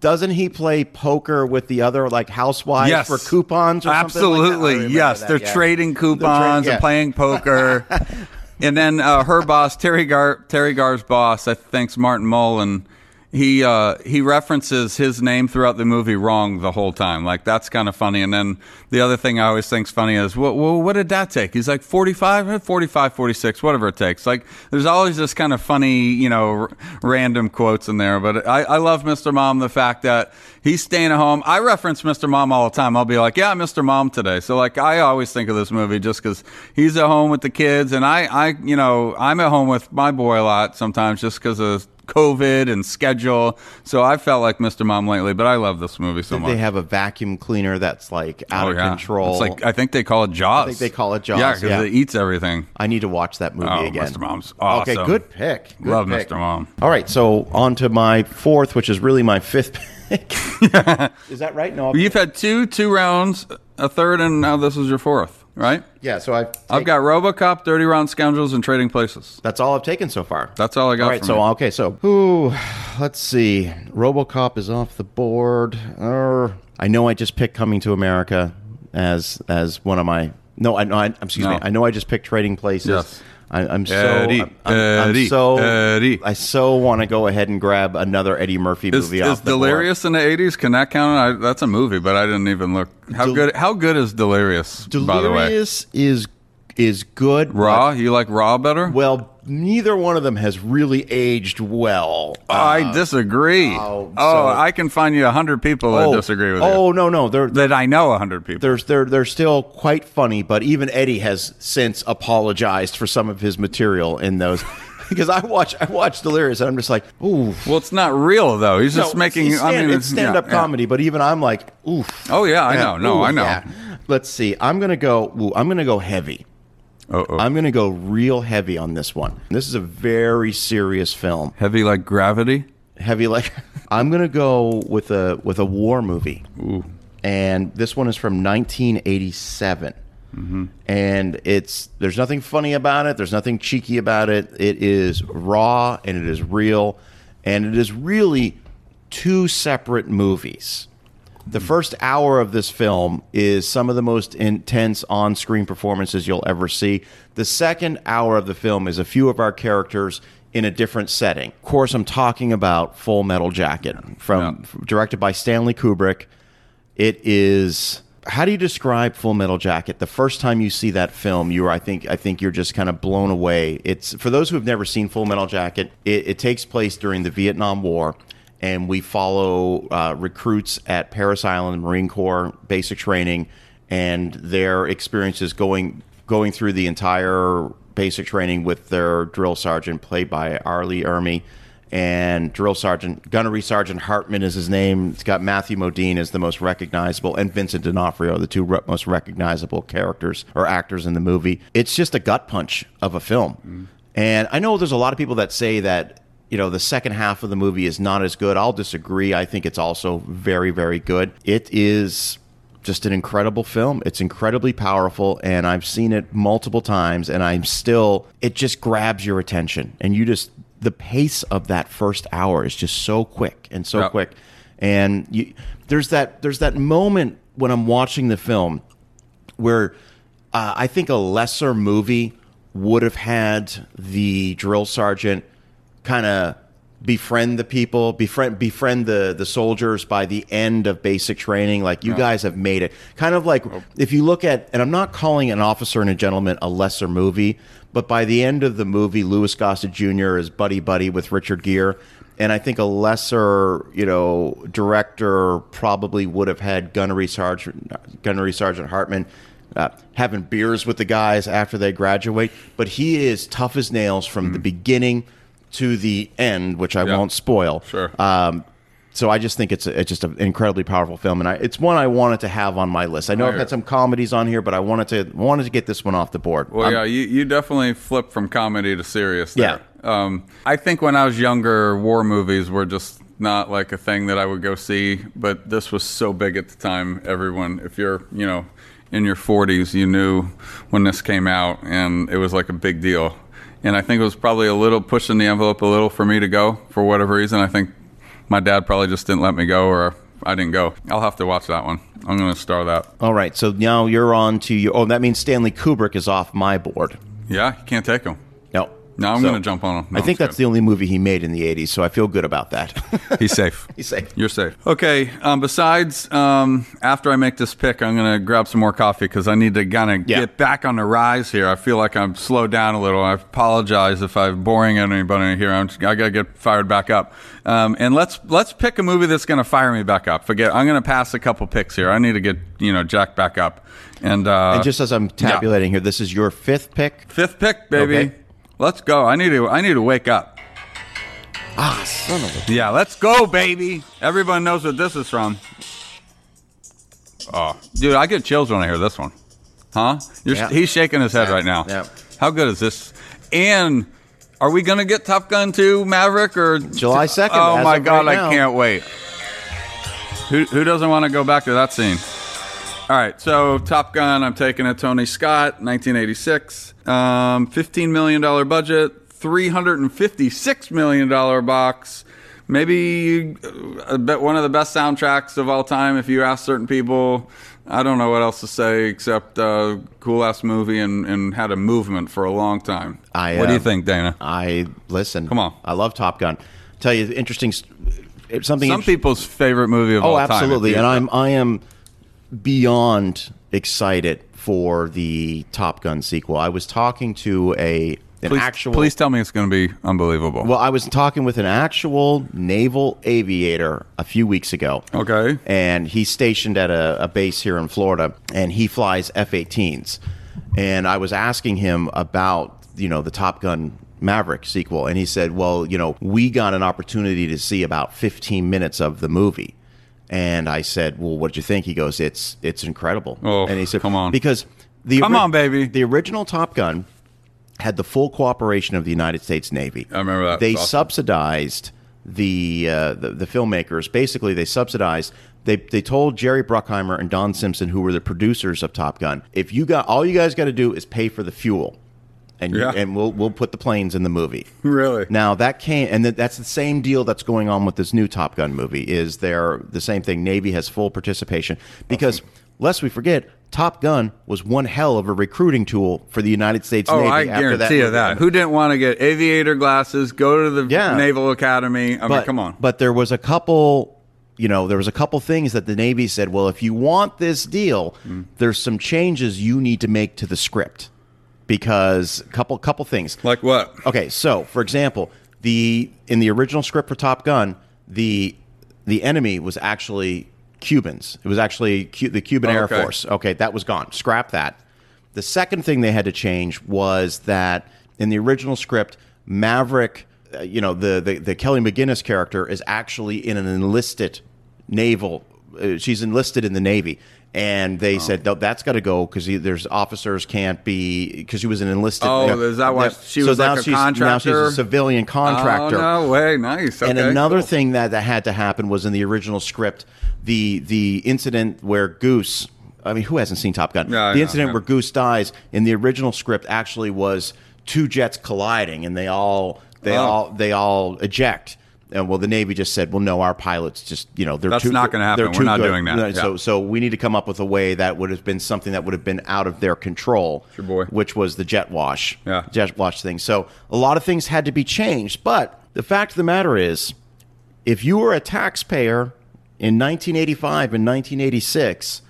Doesn't he play poker with the other like housewives Yes. for coupons? Or something like Absolutely, remember yes. that, They're yeah. trading They're tra- coupons yeah. and playing poker. and then uh, her boss, Teri Garr, Teri Garr's boss, I think's Martin Mullen. He uh, he references his name throughout the movie wrong the whole time. Like that's kind of funny. And then the other thing I always think's funny is, well, well what did that take? He's like 45, 45, 46, whatever it takes. Like there's always this kind of funny, you know, r- random quotes in there. But I, I love Mr. Mom the fact that he's staying at home. I reference Mr. Mom all the time. I'll be like, yeah, Mr. Mom today. So like I always think of this movie just because he's at home with the kids, and I, I, you know, I'm at home with my boy a lot sometimes just because of COVID and schedule. So I felt like Mr. Mom lately, but I love this movie so much. They have a vacuum cleaner that's like out Oh, of yeah. control. It's like I think they call it Jaws. I think they call it Jaws, Yeah, because yeah. it eats everything. I need to watch that movie Oh, again. Mr. Mom's Okay, awesome. good pick. Good Love pick. Mr. Mom. All right, so on to my fourth, which is really my fifth pick. is that right? No. You've had two two rounds, a third, and now this is your fourth, right? yeah. So I've I've got RoboCop, Dirty Rotten Scoundrels, and Trading Places. That's all I've taken so far. That's all I got. All right, so you. okay, so ooh, let's see. RoboCop is off the board. Uh, I know I just picked Coming to America as as one of my. No, I know. I, excuse No. me. I know I just picked Trading Places. Yes. I, I'm so. Eddie, I'm, I'm- I'm so. Eddie. I so want to go ahead and grab another Eddie Murphy movie is off the board. Delirious in the eighties? Can that count? I, that's a movie, but I didn't even look. How Del- good? How good is Delirious? By the way, Delirious is is good. Raw. You like Raw better? well, neither one of them has really aged well. I uh, disagree. oh, Oh, so- I can find you a hundred people that oh, disagree with it. oh you. no, no, they're That I know a hundred people. there's they're they're still quite funny, but even Eddie has since apologized for some of his material in those. because I watch I watch Delirious and I'm just like, ooh. Well, it's not real though. He's just No, making. it's I stand, mean, it's stand up yeah, comedy, but even I'm like, oof. Oh yeah, I know. No, I know. Let's see. I'm gonna go. Ooh, I'm gonna go heavy. Oh, oh. I'm gonna go real heavy on this one. This is a very serious film. Heavy like gravity. Heavy like I'm gonna go with a with a war movie. Ooh. and this one is from 1987 Mm-hmm. and it's there's nothing funny about it there's nothing cheeky about it it is raw and it is real and it is really two separate movies the first hour of this film is some of the most intense on-screen performances you'll ever see the second hour of the film is a few of our characters in a different setting of course i'm talking about full metal jacket from directed by stanley kubrick it is. How do you describe Full Metal Jacket? The first time you see that film, you are, I think, I think you're just kind of blown away. It's for those who have never seen Full Metal Jacket. It, it takes place during the Vietnam War, and we follow uh, recruits at Parris Island Marine Corps basic training, and their experiences going going through the entire basic training with their drill sergeant, played by R. Lee Ermey and drill sergeant gunnery sergeant hartman is his name. It's got matthew modine as the most recognizable and vincent d'onofrio the two re- most recognizable characters or actors in the movie. It's just a gut punch of a film. And i know there's a lot of people that say that you know the second half of the movie is not as good i'll disagree i think it's also very very good it is just an incredible film. It's incredibly powerful, and I've seen it multiple times, and I'm still, it just grabs your attention. And you just, the pace of that first hour is just so quick and so Yeah. quick. And you, there's that, there's that moment when I'm watching the film where uh, I think a lesser movie would have had the drill sergeant kind of befriend the people, befriend befriend the the soldiers by the end of basic training. Like you guys have made it, kind of like if you look at, and I'm not calling an officer and a gentleman a lesser movie, but by the end of the movie, Louis Gossett Jr. is buddy buddy with Richard Gere. And I think a lesser, you know, director probably would have had Gunnery Sergeant Gunnery Sergeant Hartman uh, having beers with the guys after they graduate. But he is tough as nails from the beginning to the end, which I Yeah. won't spoil. Sure. Um, so I just think it's a, it's just an incredibly powerful film, and I, it's one I wanted to have on my list. I know I I've hear had some comedies on here, but I wanted to wanted to get this one off the board. Well, I'm- yeah, you, you definitely flip from comedy to serious. There. Yeah. Um, I think when I was younger, war movies were just not like a thing that I would go see. But this was so big at the time. Everyone, if you're, you know, in your 40s, you knew when this came out, and it was like a big deal. And I think it was probably a little pushing the envelope a little for me to go for whatever reason. I think my dad probably just didn't let me go, or I didn't go. I'll have to watch that one. I'm going to star that. All right, so now you're on to your. Oh, that means Stanley Kubrick is off my board. Yeah, you can't take them. No, I'm So, going to jump on him. No, I think that's the only movie he made in the 80s, so I feel good about that. He's safe. He's safe. You're safe. Okay. Um, besides, um, after I make this pick, I'm going to grab some more coffee because I need to kind of Yeah. get back on the rise here. I feel like I'm slowed down a little. I apologize if I'm boring anybody here. I'm just, I got to get fired back up. Um, and let's let's pick a movie that's going to fire me back up. Forget. I'm going to pass a couple picks here. I need to get you know jacked back up. And, uh, And just as I'm tabulating here, this is your fifth pick. fifth pick, baby. Okay. Let's go. I need to. I need to wake up. Ah, son of a. Yeah, let's go, baby. Everyone knows what this is from. Oh, dude, I get chills when I hear this one. Huh? You're, Yeah. He's shaking his head right now. Yeah. How good is this? And are we going to get Top Gun 2 Maverick or July 2nd, Oh my god, right I can't wait. Who who doesn't want to go back to that scene? All right, so Top Gun, I'm taking it. Tony Scott, 1986, um, 15 million dollar budget, 356 million dollar box. Maybe uh, a bit one of the best soundtracks of all time. If you ask certain people, I don't know what else to say except uh, cool ass movie and, and had a movement for a long time. I, what do you uh, think, Dana? I listen. Come on. I love Top Gun. Tell you interesting. Something. Some inter- people's favorite movie of Oh, all time. Oh, absolutely. And I'm I am beyond excited for the Top Gun sequel. I was talking to a an please, actual. please tell me it's going to be unbelievable. Well, I was talking with an actual naval aviator a few weeks ago. Okay. And he's stationed at a, a base here in Florida, and he flies F-18s. And I was asking him about, you know, the Top Gun Maverick sequel, and he said, "Well, you know, we got an opportunity to see about 15 minutes of the movie." And I said, "Well, what did you think?" He goes, "It's it's incredible." Oh, and he said, come on. because the Come on, baby. the original Top Gun had the full cooperation of the United States Navy. I remember that. They awesome. subsidized the, uh, the the filmmakers. Basically, they subsidized. They they told Jerry Bruckheimer and Don Simpson, who were the producers of Top Gun, if you got all you guys got to do is pay for the fuel, and you, Yeah. and we'll we'll put the planes in the movie. Really? Now that came, and that's the same deal that's going on with this new Top Gun movie. Is they're the same thing? Navy has full participation because, lest we forget, Top Gun was one hell of a recruiting tool for the United States Oh, Navy. I after guarantee you movie. that. Who didn't want to get aviator glasses, go to the Yeah. Naval Academy? I mean, come on. But there was a couple, you know, there was a couple things that the Navy said, well, if you want this deal, Hmm. there's some changes you need to make to the script because a couple couple things. like what? Okay, so for example, the in the original script for Top Gun, the the enemy was actually Cubans. It was actually Cu- the Cuban Oh, Air okay. Force. Okay, that was gone. Scrap that. The second thing they had to change was that in the original script, Maverick, uh, you know, the, the the Kelly McGillis character is actually in an enlisted naval. Uh, she's enlisted in the Navy. And Oh. they said no, that's got to go because there's officers can't be because she was an enlisted. Oh, you know, is that why she so was now like a she's, Now she's a civilian oh, contractor. Oh, no way. Nice. And another cool. thing that, that had to happen was in the original script, the the incident where Goose. I mean, who hasn't seen Top Gun? The incident where Goose dies in the original script actually was two jets colliding, and they all they Oh. all they all eject. And well, the Navy just said, "Well, no, our pilots just you know they're That's too, not gonna happen. We're not good." doing that. No, Yeah. So so we need to come up with a way that would have been something that would have been out of their control. Sure, boy. Which was the jet wash. Yeah. Jet wash thing. So a lot of things had to be changed, but the fact of the matter is, if you were a taxpayer in 1985 and 1986,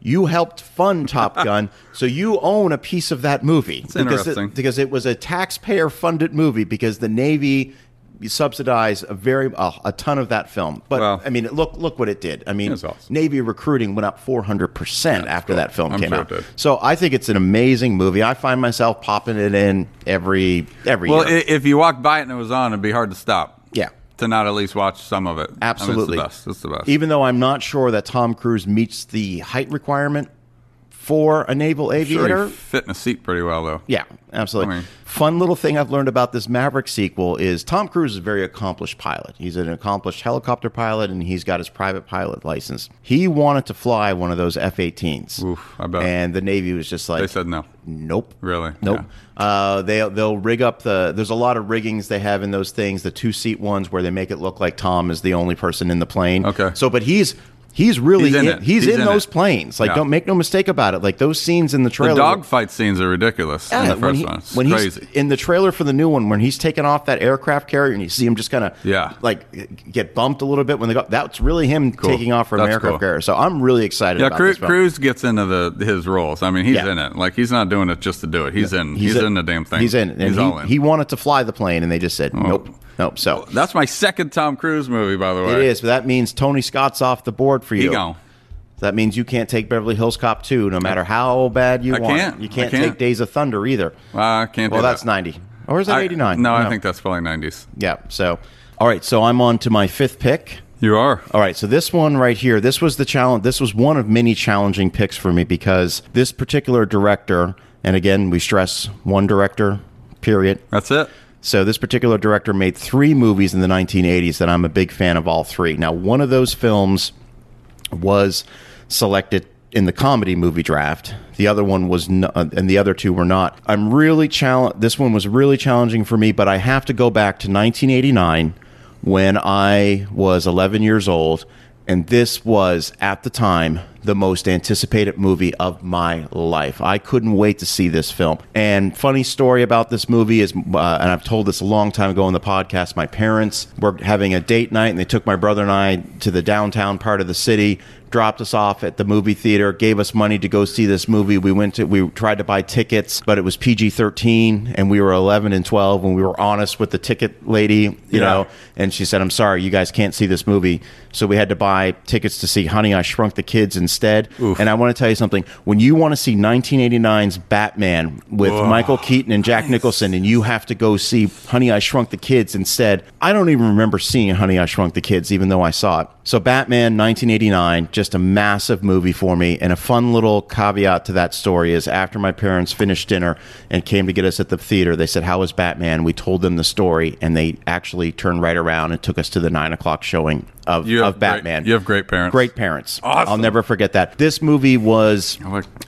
you helped fund Top Gun, so you own a piece of that movie. because interesting. It, because it was a taxpayer-funded movie because the Navy subsidized a very a, a ton of that film. But I mean, look look what it did. I mean, awesome. Navy recruiting went up 400 percent after cool. that film I'm came sure out. So I think it's an amazing movie. I find myself popping it in every every Well, year. if you walked by it and it was on, it'd be hard to stop. yeah. To not at least watch some of it. I mean, Absolutely. it's the. It's the best. Even though I'm not sure that Tom Cruise meets the height requirement for a naval aviator. he fit in a seat pretty well, though. yeah, absolutely. I mean- Fun little thing I've learned about this Maverick sequel is Tom Cruise is a very accomplished pilot. He's an accomplished helicopter pilot and he's got his private pilot license. He wanted to fly one of those F 18s. Oof, I bet. And the Navy was just like, They said no. Nope. Really? Nope. Uh, they they'll rig up the. There's a lot of riggings they have in those things. The two seat ones where they make it look like Tom is the only person in the plane. Okay. So, but he's He's really He's in in, it. he's, He's in, in those it. planes. Like, Yeah. don't make no mistake about it. Like those scenes in the trailer, The dogfight scenes are ridiculous in Yeah, the when, he, one. It's when crazy. he's in the trailer for the new one, when he's taking off that aircraft carrier and you see him just kind of Yeah. like get bumped a little bit when they go. That's really him taking off from an aircraft cool. carrier. So I'm really excited. Yeah, Cru- Cruise gets into the his roles. I mean, he's Yeah. in it. Like he's not doing it just to do it. He's in. He's, in, the damn thing. He's in, and he's he, all in. Oh. he wanted to fly the plane, and they just said oh. nope, nope. So That's my second Tom Cruise movie, by the way. it is, but that means Tony Scott's off the board for He you. gone. That means you can't take Beverly Hills Cop 2, no matter how bad you I want. can't. You can't, can't. take Days of Thunder either. Well, I can't. Well, that's that. 90. Or is that I- 89? No, I think that's probably nineties. Yeah. So, all right. So I'm on to my fifth pick. You are. All right, so this one right here, this was the challenge. This was one of many challenging picks for me because this particular director, and again, we stress one director, period. That's it. So this particular director made three movies in the 1980s that I'm a big fan of all three. Now, one of those films was selected in the comedy movie draft. The other one was, n- uh, and the other two were not. I'm really challenged. This one was really challenging for me, but I have to go back to 1989 when I was 11 years old, and this was at the time the most anticipated movie of my life. I couldn't wait to see this film. And funny story about this movie is, uh, and I've told this a long time ago in the podcast. My parents were having a date night, and they took my brother and I to the downtown part of the city. Dropped us off at the movie theater, gave us money to go see this movie. We went to, we tried to buy tickets, but it was PG 13, and we were 11 and 12, and we were honest with the ticket lady, you Yeah. know, and she said, I'm sorry, you guys can't see this movie. So we had to buy tickets to see Honey, I Shrunk the Kids instead. And I want to tell you something. When you want to see 1989's Batman with Michael Keaton and Jack Nicholson, and you have to go see Honey, I Shrunk the Kids instead, I don't even remember seeing Honey, I Shrunk the Kids, even though I saw it. So Batman 1989, just a massive movie for me. And a fun little caveat to that story is after my parents finished dinner and came to get us at the theater, they said, How was Batman? We told them the story, and they actually turned right around and took us to the nine o'clock showing of, of great- Batman. you have great parents. Great parents. Awesome. I'll never forget that. This movie was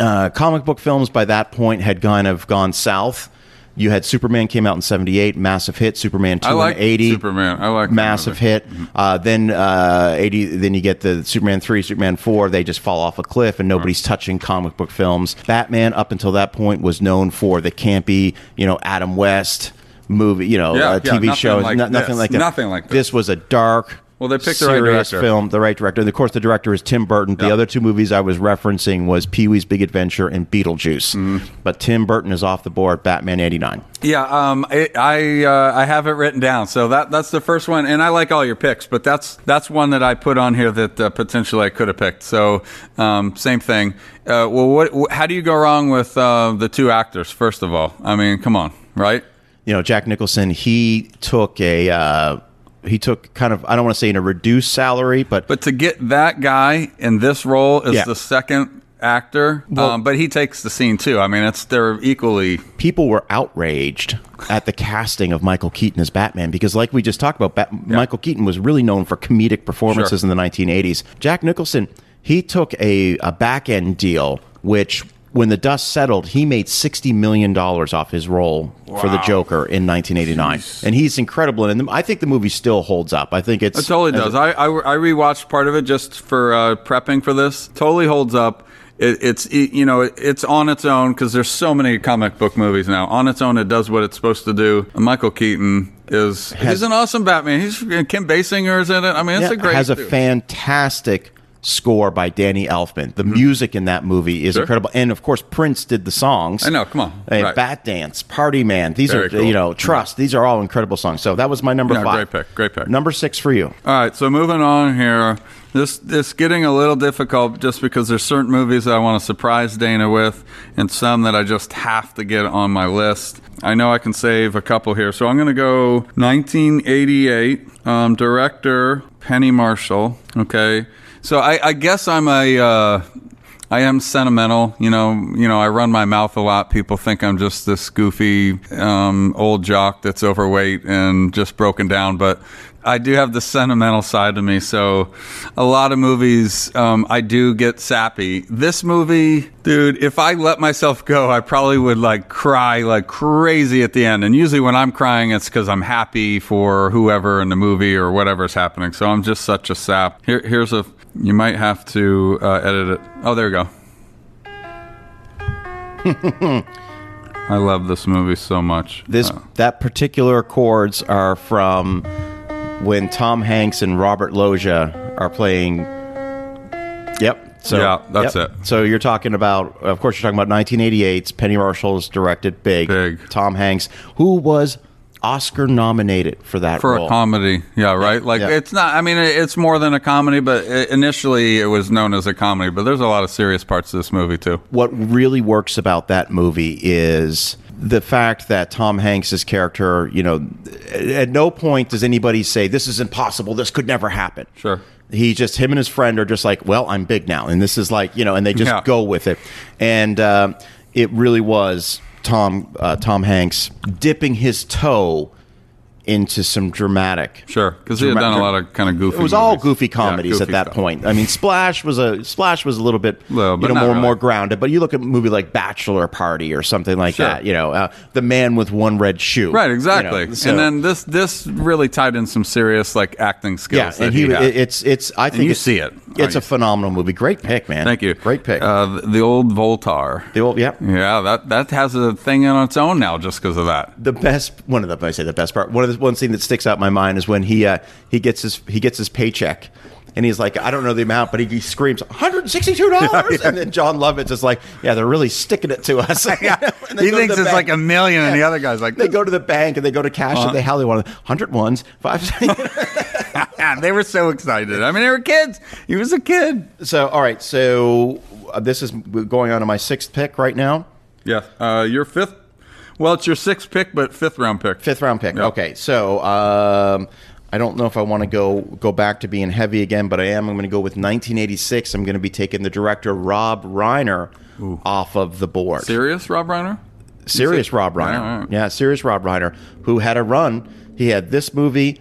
uh, comic book films by that point had kind of gone south. You had Superman came out in '78, massive hit. Superman two I like in '80, Superman. I like massive hit. Uh, then uh, '80, then you get the Superman three, Superman four. They just fall off a cliff, and nobody's touching comic book films. Batman, up until that point, was known for the campy, you know, Adam West movie, you know, Yeah, uh, TV nothing shows, like no- nothing like that. Nothing like this. This was a dark. Well, they picked the right director. film, the right director. And of course, the director is Tim Burton. The Yeah. other two movies I was referencing was Pee Wee's Big Adventure and Beetlejuice. Mm-hmm. But Tim Burton is off the board. Batman '89. Yeah, um, I I, uh, I have it written down. So that that's the first one, and I like all your picks, but that's that's one that I put on here that uh, potentially I could have picked. So um, same thing. Uh, well, what, wh- how do you go wrong with uh, the two actors? First of all, I mean, come on, right? You know, Jack Nicholson. He took a. He took kind of I don't want to say in a reduced salary, but But to get that guy in this role as Yeah. the second actor, um, but he takes the scene too. I mean, it's they're equally. people were outraged at the casting of Michael Keaton as Batman because, like we just talked about, Bat- Michael Keaton was really known for comedic performances Sure. in the 1980s. Jack Nicholson, he took a, a back end deal, which when the dust settled, he made $60 million off his role for the Joker in 1989. And he's incredible. And I think the movie still holds up. I think it's. It totally does. I, I, I rewatched part of it just for uh, prepping for this. Totally holds up. It, it's it, you know it's on its own because there's so many comic book movies now. On its own, it does what it's supposed to do. Michael Keaton is he's an awesome Batman. He's Kim Basinger's in it. I mean, it's Yeah, a great. has a dude. fantastic score by Danny Elfman. The music in that movie is Mm-hmm. Sure. incredible, and of course Prince did the songs. I know, come on. Hey, Right. Bat Dance, Party Man. These Very are cool. you know Trust. These are all incredible songs. So that was my number Yeah, five. great pick, great pick. Number six for you. All right, so moving on here. This this getting a little difficult just because there's certain movies that I want to surprise Dana with, and some that I just have to get on my list. I know I can save a couple here, so I'm going to go 1988. Um, director Penny Marshall. Okay, so I, I guess I'm a. Uh, I am sentimental, you know. You know, I run my mouth a lot. People think I'm just this goofy um, old jock that's overweight and just broken down. But I do have the sentimental side to me, so a lot of movies um, I do get sappy. This movie, dude, if I let myself go, I probably would like cry like crazy at the end. And usually when I'm crying, it's because I'm happy for whoever in the movie or whatever's happening. So I'm just such a sap. Here, here's a. You might have to uh, edit it. Oh, there we go. I love this movie so much. This Uh, that particular chords are from when Tom Hanks and Robert Loggia are playing. Yep. So Yeah, that's yep. it. So you're talking about, of course, you're talking about 1988's Penny Marshall's directed Big. Big. Tom Hanks, who was Oscar nominated for that for role. a comedy. Yeah, right. Like yeah. it's not. I mean, it's more than a comedy, but initially it was known as a comedy. But there's a lot of serious parts of this movie too. what really works about that movie is the fact that Tom Hanks's character, you know, at no point does anybody say this is impossible, this could never happen. Sure. He just him and his friend are just like, well, I'm big now, and this is like, you know, and they just Yeah. go with it, and uh, it really was Tom uh, Tom Hanks dipping his toe into some dramatic Sure, because he had done a lot of kind of goofy. it was all movies. goofy Yeah, comedies goofy at that stuff. point. I mean, Splash was a Splash was a little bit, Little, you know, more really. more grounded. But you look at a movie like Bachelor Party or something like Sure. that. You know, uh, the man with one red shoe. Right, you know, exactly. so- and then this this really tied in some serious like acting skills. yeah, that and he, had. it's it's I think you it's, see it. It's a you- phenomenal movie. Great pick, man. Thank you. Great pick. Uh, the, the old Zoltar. the old, yeah. Yeah, that that has a thing on its own now just because of that. The best one of the I say the best part. One of the one scene that sticks out in my mind is when he uh, he gets his he gets his paycheck. And he's like, I don't know the amount, but he, he screams, $162. And then Jon Lovitz just like, yeah, they're really sticking it to us. And they he thinks it's bank. like a million, and the other guy's like, They go to the bank and they go to cash Uh-huh. and they how they want it. Hundred ones, five. they were so excited. I mean, they were kids. He was a kid. so all right, so uh, this is going on to my sixth pick right now, Yeah, uh, your fifth. Well, it's your sixth pick, but fifth round pick. fifth round pick. Yeah. Okay, so um, I don't know if I want to go go back to being heavy again, but I am. I'm going to go with 1986. I'm going to be taking the director Rob Reiner off of the board. Serious, Rob Reiner? serious Rob Reiner. Yeah, yeah. Yeah, serious Rob Reiner, who had a run. He had this movie.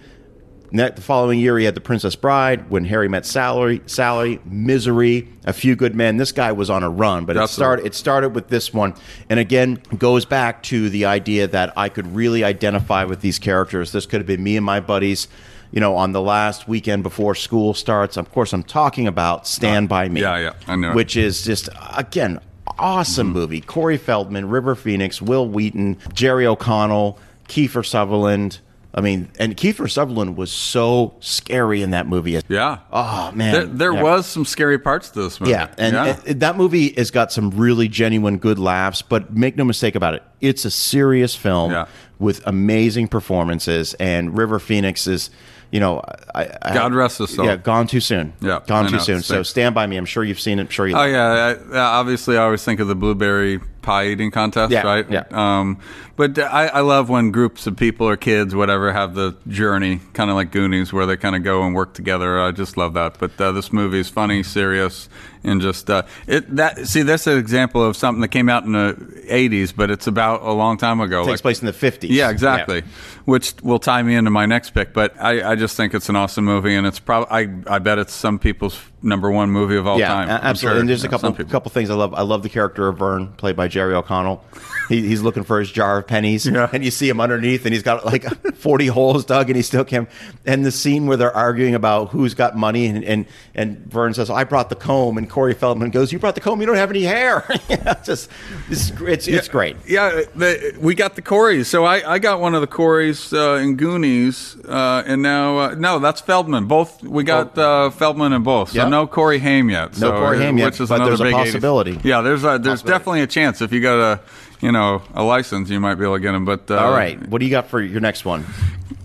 The following year, he had The Princess Bride, When Harry Met Sally, Sally, Misery, A Few Good Men. This guy was on a run, but it started. It started with this one, and again goes back to the idea that I could really identify with these characters. This could have been me and my buddies. You know, on the last weekend before school starts. Of course, I'm talking about Stand by Me. yeah, yeah, I know. Which is just again awesome Mm-hmm. movie. Corey Feldman, River Phoenix, Wil Wheaton, Jerry O'Connell, Kiefer Sutherland. I mean, and Kiefer Sutherland was so scary in that movie. Yeah. Oh man, There, there Yeah. was some scary parts to this movie. Yeah, and and that movie has got some really genuine good laughs. But make no mistake about it, it's a serious film Yeah. with amazing performances. And River Phoenix is, you know, I, I, God rest his soul. Yeah, gone too soon. Yeah, gone I too know. soon. So stand by me. I'm sure you've seen it. I'm sure you. Oh yeah, I, obviously I always think of the blueberry pie eating contest, Yeah, right? yeah. Um, but I, I love when groups of people or kids, whatever, have the journey, kind of like Goonies, where they kind of go and work together. I just love that. But uh, this movie is funny, serious, and just uh, it. That see, that's an example of something that came out in the '80s, but it's about a long time ago. takes like- place in the 50s. Yeah, exactly. Which will tie me into my next pick. But I, I just think it's an awesome movie, and it's probably I, I bet it's some people's number one movie of all Yeah, time. absolutely. sure. And there's a couple couple things I love. I love the character of Vern, played by Jerry O'Connell. He, he's looking for his jar of pennies, Yeah. and you see him underneath, and he's got like 40 holes dug, and he still can't. And the scene where they're arguing about who's got money, and and, and Vern says, "I brought the comb," and Corey Feldman goes, "You brought the comb? You don't have any hair." yeah, just it's it's, it's great. Yeah, the, we got the Coreys. So I, I got one of the Coreys uh, in Goonies, uh, and now uh, no, that's Feldman. Both we got uh, Feldman in both. So Oh. Yep. no Corey Haim yet. No so, Corey Haim yet, which is but another there's a big 80s. possibility. Yeah, there's a, there's definitely a chance if you got a you know a license, you might be able to get him. But uh, All right, what do you got for your next one?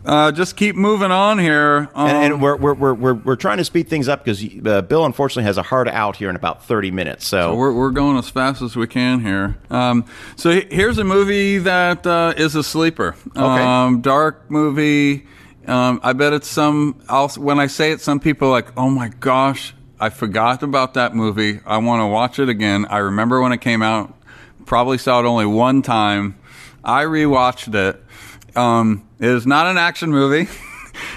uh, just keep moving on here. Um, And, and we're, we're, we're, we're, we're trying to speed things up because uh, Bill unfortunately has a hard out here in about 30 minutes. So, We're, we're going as fast as we can here. Um, so he- here's a movie that uh, is a sleeper. Um, dark movie. Um, I bet it's some. I'll, when I say it, some people are like, "Oh my gosh, I forgot about that movie. I want to watch it again." I remember when it came out. Probably saw it only one time. I rewatched it. Um, it is not an action movie.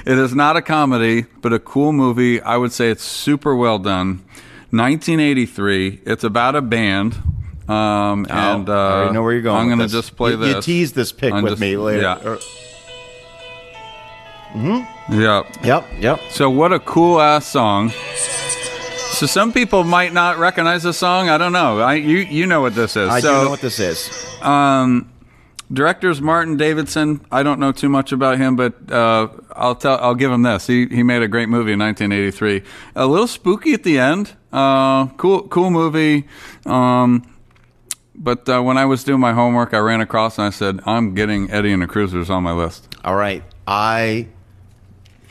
It is not a comedy, but a cool movie. I would say it's super well done. 1983. It's about a band. Um, and uh, Oh, I already know where you're going. I'm gonna this. just play you, this. You teased this pick I'm with just- me later. yeah. Or- Yeah. Yep. Yep. So what a cool ass song. So some people might not recognize the song. I don't know. I you you know what this is. I so do know what this is. um, director's Martin Davidson. I don't know too much about him, but uh, I'll tell. I'll give him this. He he made a great movie in 1983. A little spooky at the end. Uh, cool cool movie. Um, but uh, when I was doing my homework, I ran across and I said, "I'm getting Eddie and the Cruisers on my list." All right. I.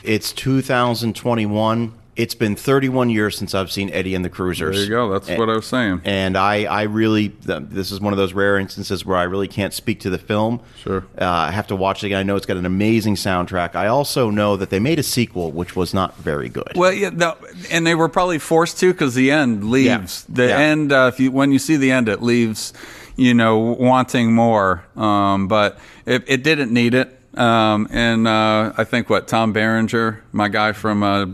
It's 2021. It's been 31 years since I've seen Eddie and the Cruisers. There you go. That's And- what I was saying. and I, I really, this is one of those rare instances where I really can't speak to the film. Sure. Uh, I have to watch it again. I know it's got an amazing soundtrack. I also know that they made a sequel, which was not very good. Well, yeah, no, and they were probably forced to because the end leaves. Yeah. The Yeah. end, uh, if you when you see the end, it leaves, you know, wanting more. Um, but it, it didn't need it. Um, and uh, I think what Tom Berenger, my guy from uh,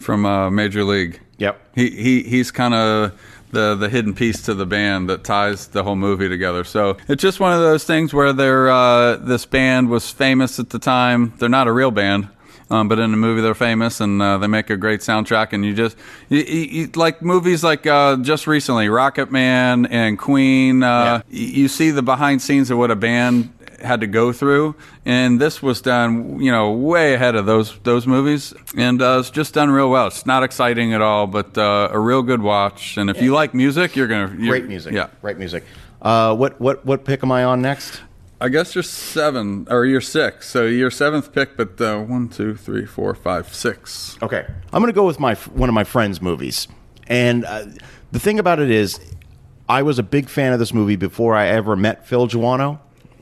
from uh, Major League. Yep. He he he's kind of the the hidden piece to the band that ties the whole movie together. So it's just one of those things where they're uh, this band was famous at the time. They're not a real band. Um, but in the movie, they're famous and uh, they make a great soundtrack. And you just you, you, you- like movies like uh, just recently, Rocket Man and Queen. Uh, y You see the behind scenes of what a band had to go through, and this was done, you know, way ahead of those those movies, and uh, it's just done real well. It's not exciting at all, but uh, a real good watch. And if you like music, you're gonna you're, Great music. Yeah, Great music. Uh, what, what, what pick am I on next? I guess you're seven or you're six, so your seventh pick. But uh, one, two, three, four, five, six. Okay, I'm going to go with my one of my friends' movies, and uh, the thing about it is, I was a big fan of this movie before I ever met Phil Joanou,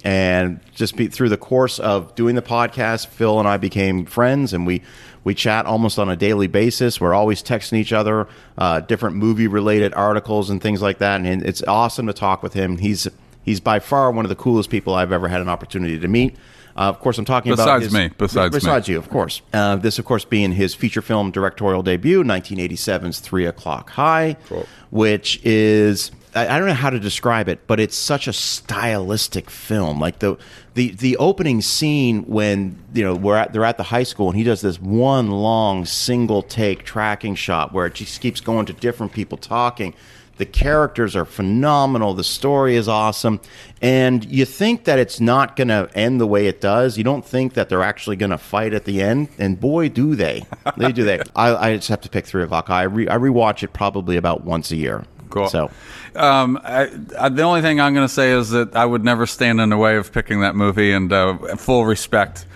and just be, through the course of doing the podcast, Phil and I became friends, and we we chat almost on a daily basis. We're always texting each other uh, different movie related articles and things like that, and it's awesome to talk with him. He's he's by far one of the coolest people I've ever had an opportunity to meet. Uh, of course, I'm talking about Besides his- me, besides me. besides you, of course. Uh, this, of course, being his feature film directorial debut, 1987's Three O'clock High, Cool. which is. I I don't know how to describe it, but it's such a stylistic film. Like the the the opening scene when you know we're at, they're at the high school and he does this one long single take tracking shot where it just keeps going to different people talking. The characters are phenomenal. The story is awesome. And you think that it's not going to end the way it does. You don't think that they're actually going to fight at the end. And boy, do they. They do they. I, I just have to pick 3 o'clock. I, re, I rewatch it probably about once a year. Cool. So, Um, I, I, the only thing I'm going to say is that I would never stand in the way of picking that movie, and uh, full respect,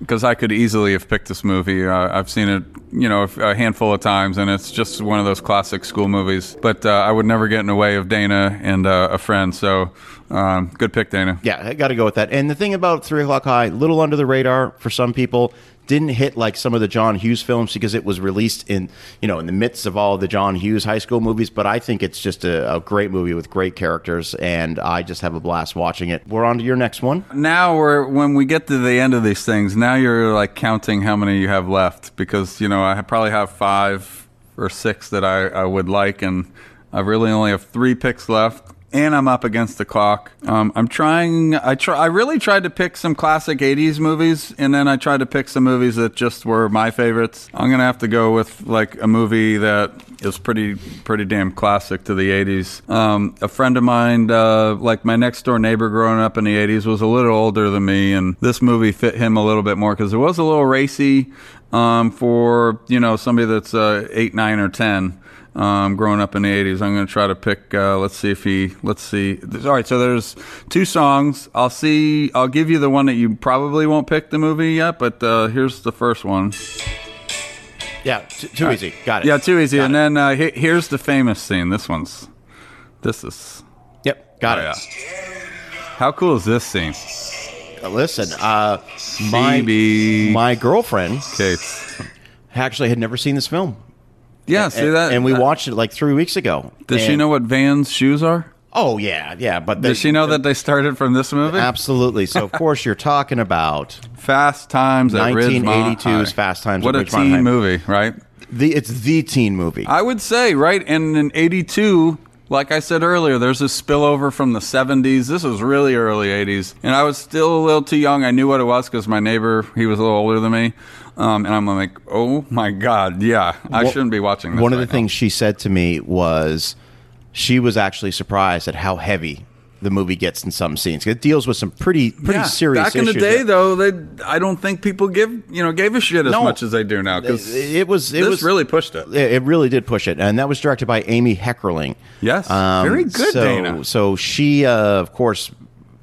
because I could easily have picked this movie. Uh, I've seen it, you know, a handful of times, and it's just one of those classic school movies. But uh, I would never get in the way of Dana and uh, a friend. So, um, good pick, Dana. yeah, I got to go with that. And the thing about 3 o'clock high, little under the radar for some people. Didn't hit like some of the John Hughes films because it was released in you know in the midst of all the John Hughes high school movies. But I think it's just a, a great movie with great characters, and I just have a blast watching it. We're on to your next one. Now we're when we get to the end of these things. Now you're like counting how many you have left because you know I probably have five or six that I, I would like, and I really only have three picks left. And I'm up against the clock. Um, I'm trying. I try. I really tried to pick some classic '80s movies, and then I tried to pick some movies that just were my favorites. I'm gonna have to go with like a movie that is pretty pretty damn classic to the 80s. Um, a friend of mine, uh, like my next door neighbor growing up in the 80s, was a little older than me, and this movie fit him a little bit more because it was a little racy um, for you know somebody that's uh, eight, nine, or ten. Um, growing up in the 80s, I'm going to try to pick. Uh, let's see if he. Let's see. All right, so there's two songs. I'll see. I'll give you the one that you probably won't pick the movie yet, but uh, here's the first one. Yeah, t- too easy. Got it. Yeah, too easy. Got and it. then uh, he- here's the famous scene. This one's. This is. yep, got Oh, it. yeah. How cool is this scene? Uh, Listen, uh, my my girlfriend Cates. actually had never seen this film. Yeah, see that? and we watched it like three weeks ago. Does she And- know what Van's shoes are? Oh yeah, yeah. But they, Does she know that they started from this movie? Absolutely. So of course you're talking about Fast Times at Ridgemont 1982's High. Fast Times What at a Ridgemont teen High. movie, right? the it's the teen movie. I would say, right? And in 82, like I said earlier, there's a spillover from the 70s. This was really early 80s. And I was still a little too young. I knew what it was because my neighbor, he was a little older than me. Um, and I'm like, oh my God, yeah, I Well, shouldn't be watching this. One of right the things she said to me was she was actually surprised at how heavy the movie gets in some scenes. It deals with some pretty pretty Yeah, serious Back in the day, there. though, they I don't think people give you know gave a shit as No. much as they do now because It- it was- it this was- really pushed it. It it really did push it, and that was directed by Amy Heckerling. Yes. Very good, so, Dana. So she, uh, of course,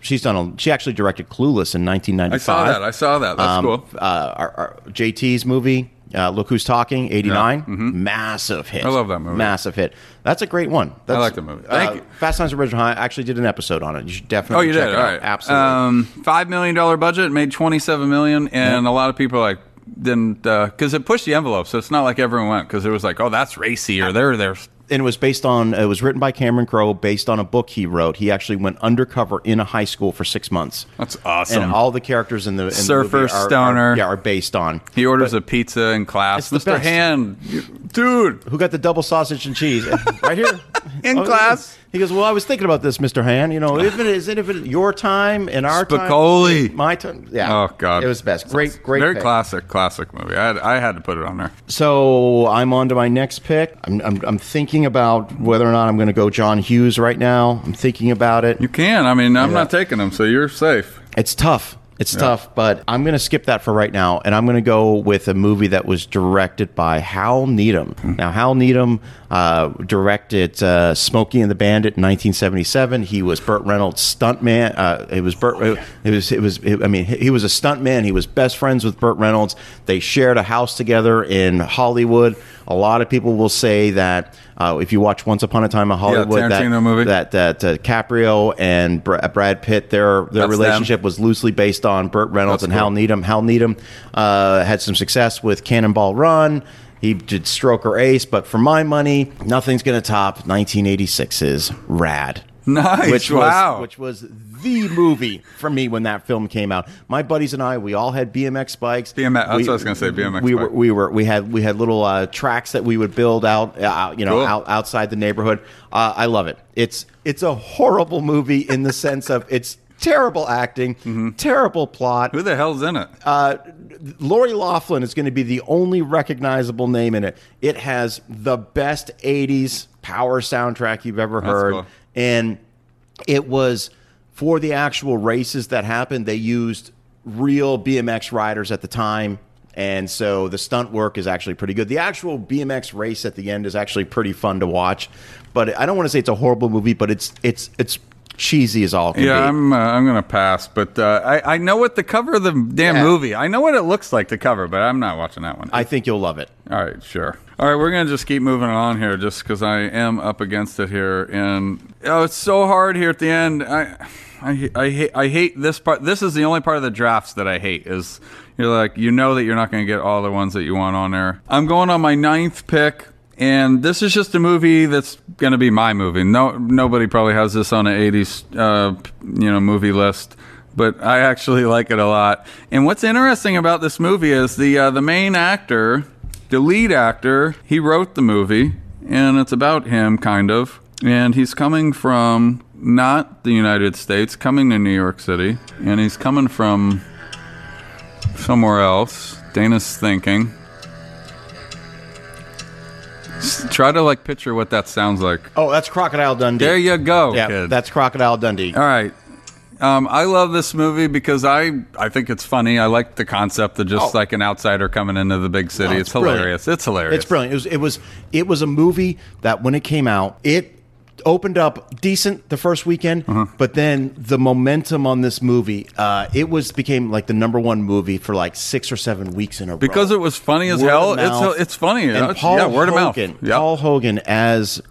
she's done. A, she actually directed Clueless in 1995. I saw that. I saw that. That's Um, cool. Uh, our, our JT's movie, uh, Look Who's Talking, 89. Massive hit. mm-hmm. I love that movie. Massive hit. That's a great one. That's, I like the movie. Thank uh, you. Fast Times at Ridgemont High. I actually did an episode on it. You should definitely Oh, you check did. All out. right. Absolutely. Um, Five million dollar budget made twenty seven million, and a lot of people like didn't because it pushed the envelope. So it's not like everyone went because it was like, oh, that's racy or they're there. And it was based on it was written by Cameron Crowe based on a book he wrote. He actually went undercover in a high school for six months. That's awesome. And all the characters in the in the Surfer, movie are, stoner. are, yeah, are based on. He orders a pizza in class. The Mr. best. Hand, dude. Who got the double sausage and cheese? right here. In Oh, class. He goes, Well, I was thinking about this, Mr. Han. You know, if it is if it your time and our Spicoli. time. My time. Yeah. Oh God, It was best. Great, great. very pick. classic, classic movie. I had, I had to put it on there. So I'm on to my next pick. I'm, I'm, I'm thinking about whether or not I'm going to go John Hughes right now. I'm thinking about it. You can. I mean, I'm not uh, taking them, so you're safe. It's tough. It's tough, but I'm going to skip that for right now, and I'm going to go with a movie that was directed by Hal Needham. Now, Hal Needham uh, directed uh, Smokey and the Bandit in 1977. He was Burt Reynolds' stuntman. Uh, it was Burt. It was. It was. I mean, he was a stuntman. He was best friends with Burt Reynolds. They shared a house together in Hollywood. A lot of people will say that uh, if you watch Once Upon a Time in Hollywood, Tarantino that, movie. that that uh, Caprio and Br- Brad Pitt, their their That's relationship them. was loosely based on Burt Reynolds That's and cool. Hal Needham. Hal Needham uh, had some success with Cannonball Run. He did Stroker Ace, but for my money, nothing's going to top 1986's Rad. Nice. Which wow. was which was the movie for me when that film came out. My buddies and I, we all had BMX bikes. BMX that's We- what I was gonna say, BMX We bike. were we were we had we had little uh, tracks that we would build out, uh, you know, Cool. out, outside the neighborhood. Uh, I love it. It's it's a horrible movie in the sense of it's terrible acting, Mm-hmm. terrible plot. Who the hell's in it? Uh, Lori Loughlin is going to be the only recognizable name in it. It has the best '80s power soundtrack you've ever heard, cool. And it was for the actual races that happened. They used real BMX riders at the time. And so the stunt work is actually pretty good. The actual BMX race at the end is actually pretty fun to watch. But I don't want to say it's a horrible movie, but it's it's it's cheesy as all can Yeah, be. I'm uh, I'm gonna pass, but uh, I I know what the cover of the damn Yeah. movie. I know what it looks like the cover, but I'm not watching that one. I think you'll love it. All right, sure. All right, we're gonna just keep moving on here, just because I am up against it here, and oh, it's so hard here at the end. I, I, I hate, I hate this part. This is the only part of the drafts that I hate. Is you're like, you know that you're not gonna get all the ones that you want on there. I'm going on my ninth pick. And this is just a movie that's going to be my movie. No, nobody probably has this on an '80s, uh, you know, movie list but I actually like it a lot. And what's interesting about this movie is the uh, the main actor, the lead actor, he wrote the movie, and it's about him, kind of. And he's coming from not the United States, coming to New York City, and he's coming from somewhere else. Dana's thinking. Try to like picture what that sounds like. Oh, that's Crocodile Dundee. There you go, Yeah, kid. that's Crocodile Dundee. All right. Um, I love this movie because I I think it's funny. I like the concept of just Oh. like an outsider coming into the big city. Oh, it's, brilliant. hilarious. It's hilarious. It's brilliant. It was it was it was a movie that when it came out, it opened up decent the first weekend, Uh-huh. but then the momentum on this movie, uh, it was became like the number one movie for like six or seven weeks in a row because it was funny as Word hell. mouth. It's it's funny. And It's- Paul yeah, word of mouth. Hogan, Yep. Paul Hogan as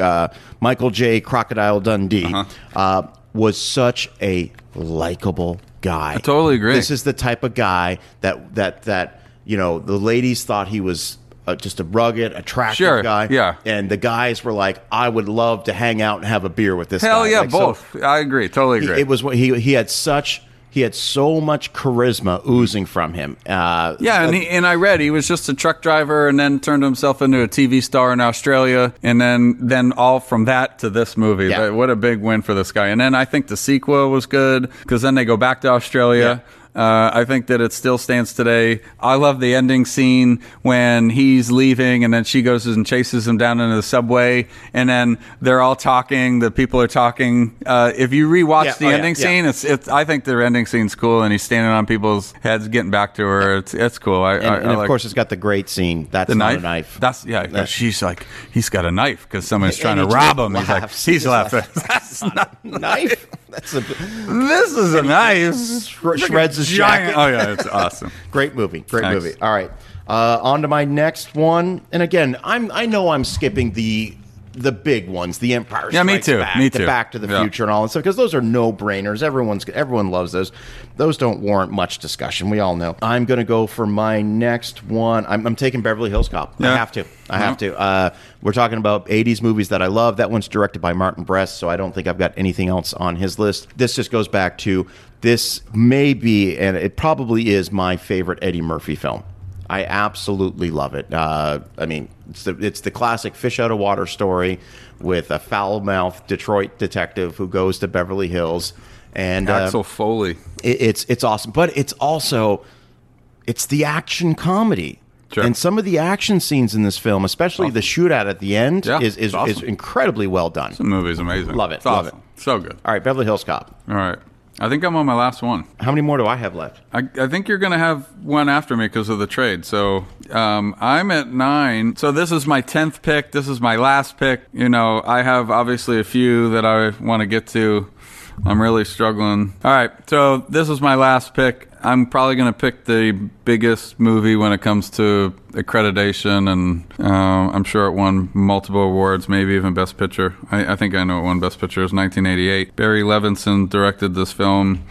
uh, Michael J. Crocodile Dundee Uh-huh. uh, was such a likable guy. I totally agree. This is the type of guy that that that you know the ladies thought he was. Uh, just a rugged, attractive Sure, guy. yeah. And the guys were like, I would love to hang out and have a beer with this Hell guy. yeah, Like, so both. I agree. Totally he- agree. it was what he he had such he had so much charisma oozing from him. Uh, Yeah, and, he, and I read he was just a truck driver, and then turned himself into a TV star in Australia, and then then all from that to this movie. Yeah. What a big win for this guy! And then I think the sequel was good because then they go back to Australia. Uh, I think that it still stands today. I love the ending scene when he's leaving, and then she goes and chases him down into the subway, and then they're all talking. The people are talking. Uh, if you rewatch Yeah, the oh, ending yeah. scene, it's, it's. I think the ending scene's cool, and he's standing on people's heads, getting back to her. It's it's cool. I, and, I, and I of like course, it's got the great scene. That's the not knife. a knife. That's yeah. That- she's like, he's got a knife because someone's trying to rob him. He's like, he's He just laughing. That's not. A knife. That's a This is a knife. shreds his giant. jacket. Oh yeah, it's awesome. great movie. Great Thanks. movie. All right, uh, on to my next one. And again, I'm I know I'm skipping the the big ones, the Empire. Yeah, me too. Back, Me the too. Back to the Yeah. Future, and all that stuff because those are no brainers. Everyone's everyone loves those. Those don't warrant much discussion. We all know. I'm going to go for my next one. I'm, I'm taking Beverly Hills Cop. I have to. I have to. Uh, we're talking about 80s movies that I love. That one's directed by Martin Brest, so I don't think I've got anything else on his list. This just goes back to this may be, and it probably is my favorite Eddie Murphy film. I absolutely love it. Uh, I mean, it's the, it's the classic fish out of water story with a foul mouthed Detroit detective who goes to Beverly Hills. And uh, Axel Foley. it, it's it's awesome, but it's also it's the action comedy. Sure. And some of the action scenes in this film, especially the shootout at the end, Yeah, is is, awesome. is incredibly well done. The movie's amazing. Love it, It's love awesome. So good. All right, Beverly Hills Cop. All right. I think I'm on my last one. How many more do I have left? I, I think you're going to have one after me because of the trade. So um, I'm at nine. So this is my 10th pick. This is my last pick. You know, I have obviously a few that I want to get to. I'm really struggling. All right. So this is my last pick. I'm probably going to pick the biggest movie when it comes to accreditation, and uh, I'm sure it won multiple awards, maybe even Best Picture. I, I think I know it won Best Picture. Was 1988. Barry Levinson directed this film.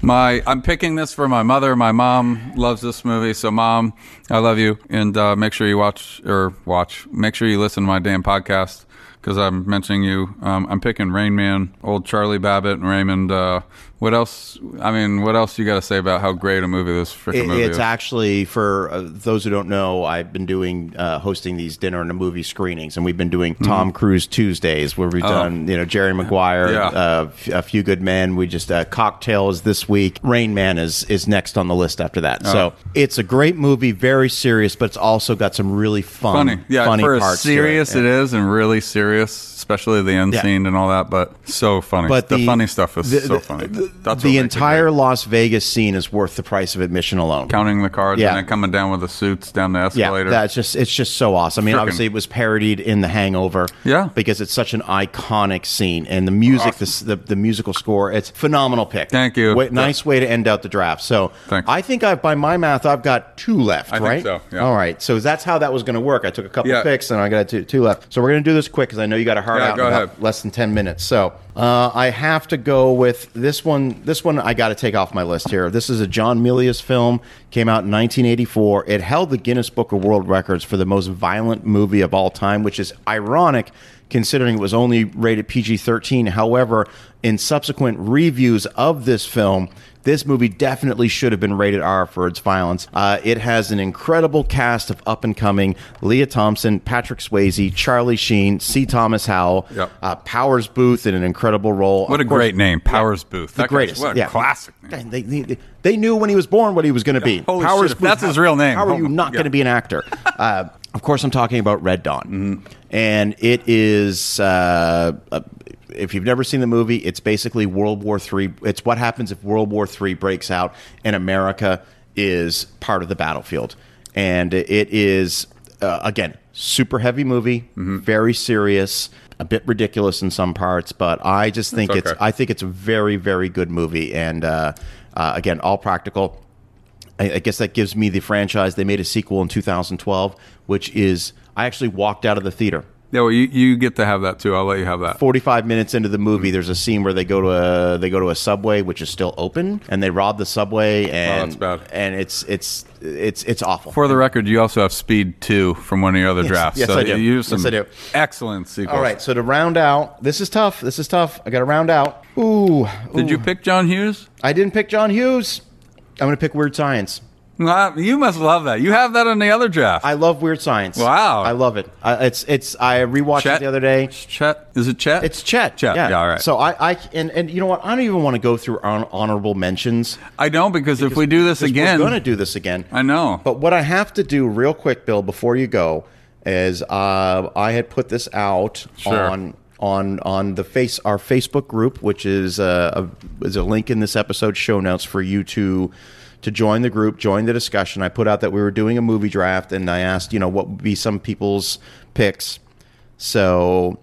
My I'm picking this for my mother. My mom loves this movie, so mom, I love you, and uh, make sure you watch or watch. Make sure you listen to my damn podcast because I'm mentioning you. Um, I'm picking Rain Man, old Charlie Babbitt and Raymond. Uh, what else? I mean, what else you got to say about how great a movie this freaking movie it's is? actually for uh, those who don't know. I've been doing uh, hosting these dinner and a movie screenings, and we've been doing Tom Cruise Tuesdays, where we've done you know Jerry Maguire, Mm-hmm. Oh. Yeah. uh, a few good men. We just uh, cocktail is this week. Rain Man is is next on the list after that. Oh. So it's a great movie, very serious, but it's also got some really fun, funny. Yeah, funny for parts. serious it. it is, and really serious, especially the end Yeah. scene and all that. But so funny. But the, funny stuff is the- so the- funny. The, That's the what makes it entire. Las Vegas scene is worth the price of admission alone. counting the cards Yeah. and then coming down with the suits down the Yeah, escalator. that's just it's just so awesome. I mean, Frickin- obviously it was parodied in The Hangover. Yeah. because it's such an iconic scene, and the music, the, s- the the musical score, it's phenomenal pick. Thank you. Wa- nice way to end out the draft. So Thanks. I think I've by my math I've got two left. I think right? so, yeah. All right. So that's how that was going to work. I took a couple Yeah. picks and I got two, two left. So we're going to do this quick because I know you got a hard Yeah, out go about ahead. less than ten minutes. So uh, I have to go with this one. This one I got to take off my list here. This is a John Milius film. Came out in 1984. It held the Guinness Book of World Records for the most violent movie of all time, which is ironic considering it was only rated PG-13. However, in subsequent reviews of this film. This movie definitely should have been rated R for its violence. Uh, it has an incredible cast of up and coming Lea Thompson, Patrick Swayze, Charlie Sheen, C. Thomas Howell, Yep. uh, Powers Boothe in an incredible role. what a course, great name, Powers Boothe. the That greatest. What a yeah. classic name. They, they, they knew when he was born what he was going to be. Holy Powers shit, if that's Boothe, his real name. How are you not yeah. going to be an actor? Uh, of course, I'm talking about Red Dawn, Mm-hmm. and it is. Uh, uh, if you've never seen the movie, it's basically World War Three. It's what happens if World War Three breaks out and America is part of the battlefield, and it is uh, again super heavy movie, Mm-hmm. very serious, a bit ridiculous in some parts, but I just think it's okay. I think it's a very very good movie, and uh, uh, again all practical. I, I guess that gives me the franchise. They made a sequel in 2012, which is I actually walked out of the theater Yeah, well, you, you get to have that too. I'll let you have that. 45 minutes into the movie mm-hmm. there's a scene where they go to a they go to a subway which is still open and they rob the subway and Oh, that's bad. and it's it's it's it's awful For the record, you also have Speed 2 from one of your other Yes, drafts. yes, so I do. You some Yes, I do. excellent sequels. all right so to round out this is tough this is tough i gotta round out ooh, Did you pick John Hughes? i didn't pick john hughes i'm gonna pick weird science You must love that. You have that in the other draft. i love weird science Wow. i love it I, it's it's i rewatched Chet? it the other day Chet? Is it Chet? it's Chet. Chet. Yeah. Yeah, all right. So I, I, and, and you know what? I don't even want to go through hon- honorable mentions. I don't because, if we do this again, we're going to do this again. I know. But what I have to do real quick, Bill, before you go, is uh, I had put this out Sure. on on on the face our Facebook group, which is uh, a is a link in this episode show notes for you to to join the group, join the discussion. I put out that we were doing a movie draft, and I asked, you know, what would be some people's picks. So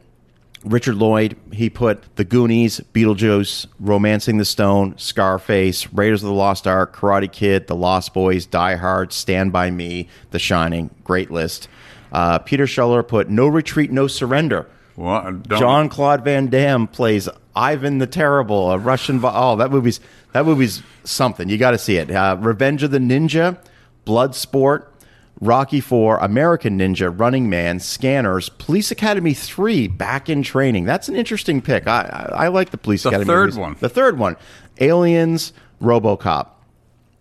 Richard Lloyd, he put The Goonies, Beetlejuice, Romancing the Stone, Scarface, Raiders of the Lost Ark, Karate Kid, The Lost Boys, Die Hard, Stand By Me, The Shining. Great list. Uh, Peter Scheller put No Retreat, No Surrender. Jean-Claude Van Damme plays Ivan the Terrible, a Russian. Vi- oh, that movie's that movie's something. You got to see it. Uh, Revenge of the Ninja, Bloodsport, Rocky Four, American Ninja, Running Man, Scanners, Police Academy Three, Back in Training. That's an interesting pick. I I, I like the Police The Academy. third movies. one. The third one, Aliens, RoboCop.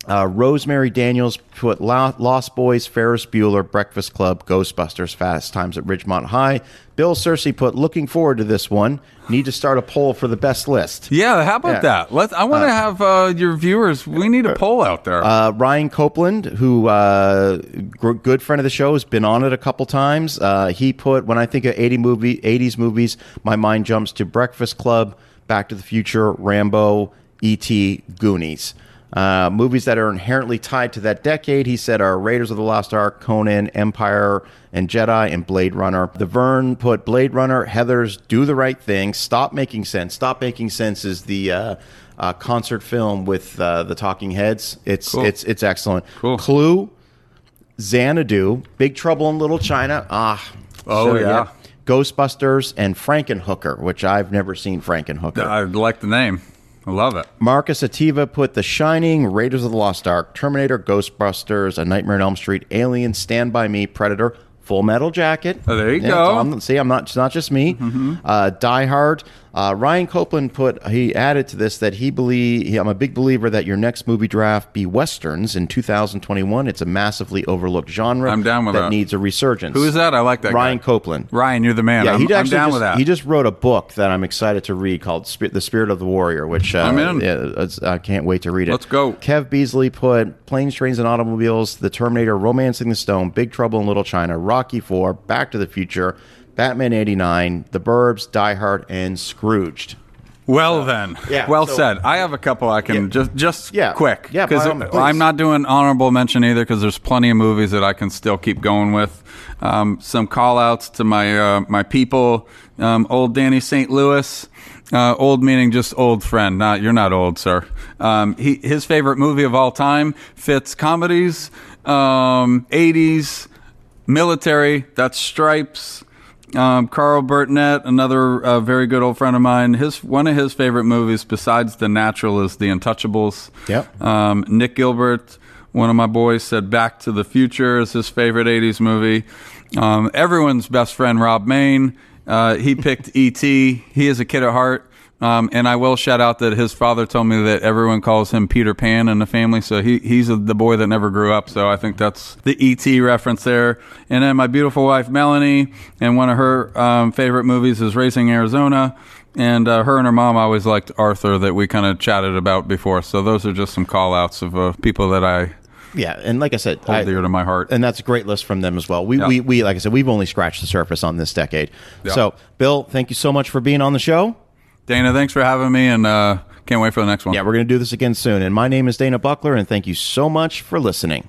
Uh, Rosemary Daniels put Lost Boys, Ferris Bueller, Breakfast Club, Ghostbusters, Fast Times at Ridgemont High. Bill Searcy put Looking forward to this one. Need to start a poll for the best list. Yeah, how about Yeah. that? Let's. I want to have uh, your viewers. We need a poll out there. Uh, Ryan Copeland, who uh, gr- good friend of the show, has been on it a couple times. Uh, he put when I think of 80 movie, 80s movies, my mind jumps to Breakfast Club, Back to the Future, Rambo, E.T., Goonies. Uh, movies that are inherently tied to that decade, he said, are Raiders of the Lost Ark, Conan, Empire, and Jedi, and Blade Runner. The Vern put Blade Runner, Heathers Do the Right Thing, Stop Making Sense. Stop Making Sense is the uh, uh, concert film with uh, the Talking Heads. It's Cool. it's it's excellent. Cool. Clue, Xanadu, Big Trouble in Little China. Ah, Oh, yeah. Ghostbusters and Frankenhooker, which I've never seen Frankenhooker. I like the name. I love it. Marcus Ativa put The Shining, Raiders of the Lost Ark, Terminator, Ghostbusters, A Nightmare on Elm Street, Alien, Stand By Me, Predator, Full Metal Jacket. Oh, there you Yeah, go. on- see, I'm not. It's not just me. Uh, Die Hard. Uh, Ryan Copeland put. He added to this that he believe. He, I'm a big believer that your next movie draft be westerns in 2021. It's a massively overlooked genre. I'm down with that. needs a resurgence. Who is that? I like that Ryan guy. Copeland. Ryan, you're the man. Yeah, I'm, he I'm down just, with that. He just wrote a book that I'm excited to read called Spi- "The Spirit of the Warrior," which uh, I'm in. yeah, I can't wait to read it. Let's go. Kev Beasley put "Planes, Trains, and Automobiles," "The Terminator," "Romancing the Stone," "Big Trouble in Little China," "Rocky Four," "Back to the Future," "Batman '89," "The Burbs," "Die Hard," and "Scrooged." Well then, Yeah, well so- said. I have a couple I can Yeah. just just Yeah. quick Yeah, by all means, please. I'm not doing honorable mention either because there's plenty of movies that I can still keep going with. Um, some call outs to my uh, my people, um, old Danny St. Louis. Uh, old meaning just old friend. Not you're not old, sir. Um, he his favorite movie of all time fits comedies, um, 80s, military. That's Stripes. Um, Carl Burtnett, another uh, very good old friend of mine. His one of his favorite movies, besides The Natural, is The Untouchables. Yep. Um, Nick Gilbert, one of my boys, said Back to the Future is his favorite '80s movie. Um, everyone's best friend, Rob Main, uh, he picked E.T. He is a kid at heart. Um, and I will shout out that his father told me that everyone calls him Peter Pan in the family, so he he's a, the boy that never grew up. So I think that's the ET reference there. And then my beautiful wife Melanie, and one of her um, favorite movies is Raising Arizona. And uh, her and her mom always liked Arthur that we kind of chatted about before. So those are just some call outs of uh, people that I Yeah, and like I said, hold I- dear to my heart. and that's a great list from them as well. We, Yeah. we, we, like I said, we've only scratched the surface on this decade. Yeah. So, Bill, thank you so much for being on the show. Dana, thanks for having me, and uh, can't wait for the next one. Yeah, we're going to do this again soon. And my name is Dana Buckler, and thank you so much for listening.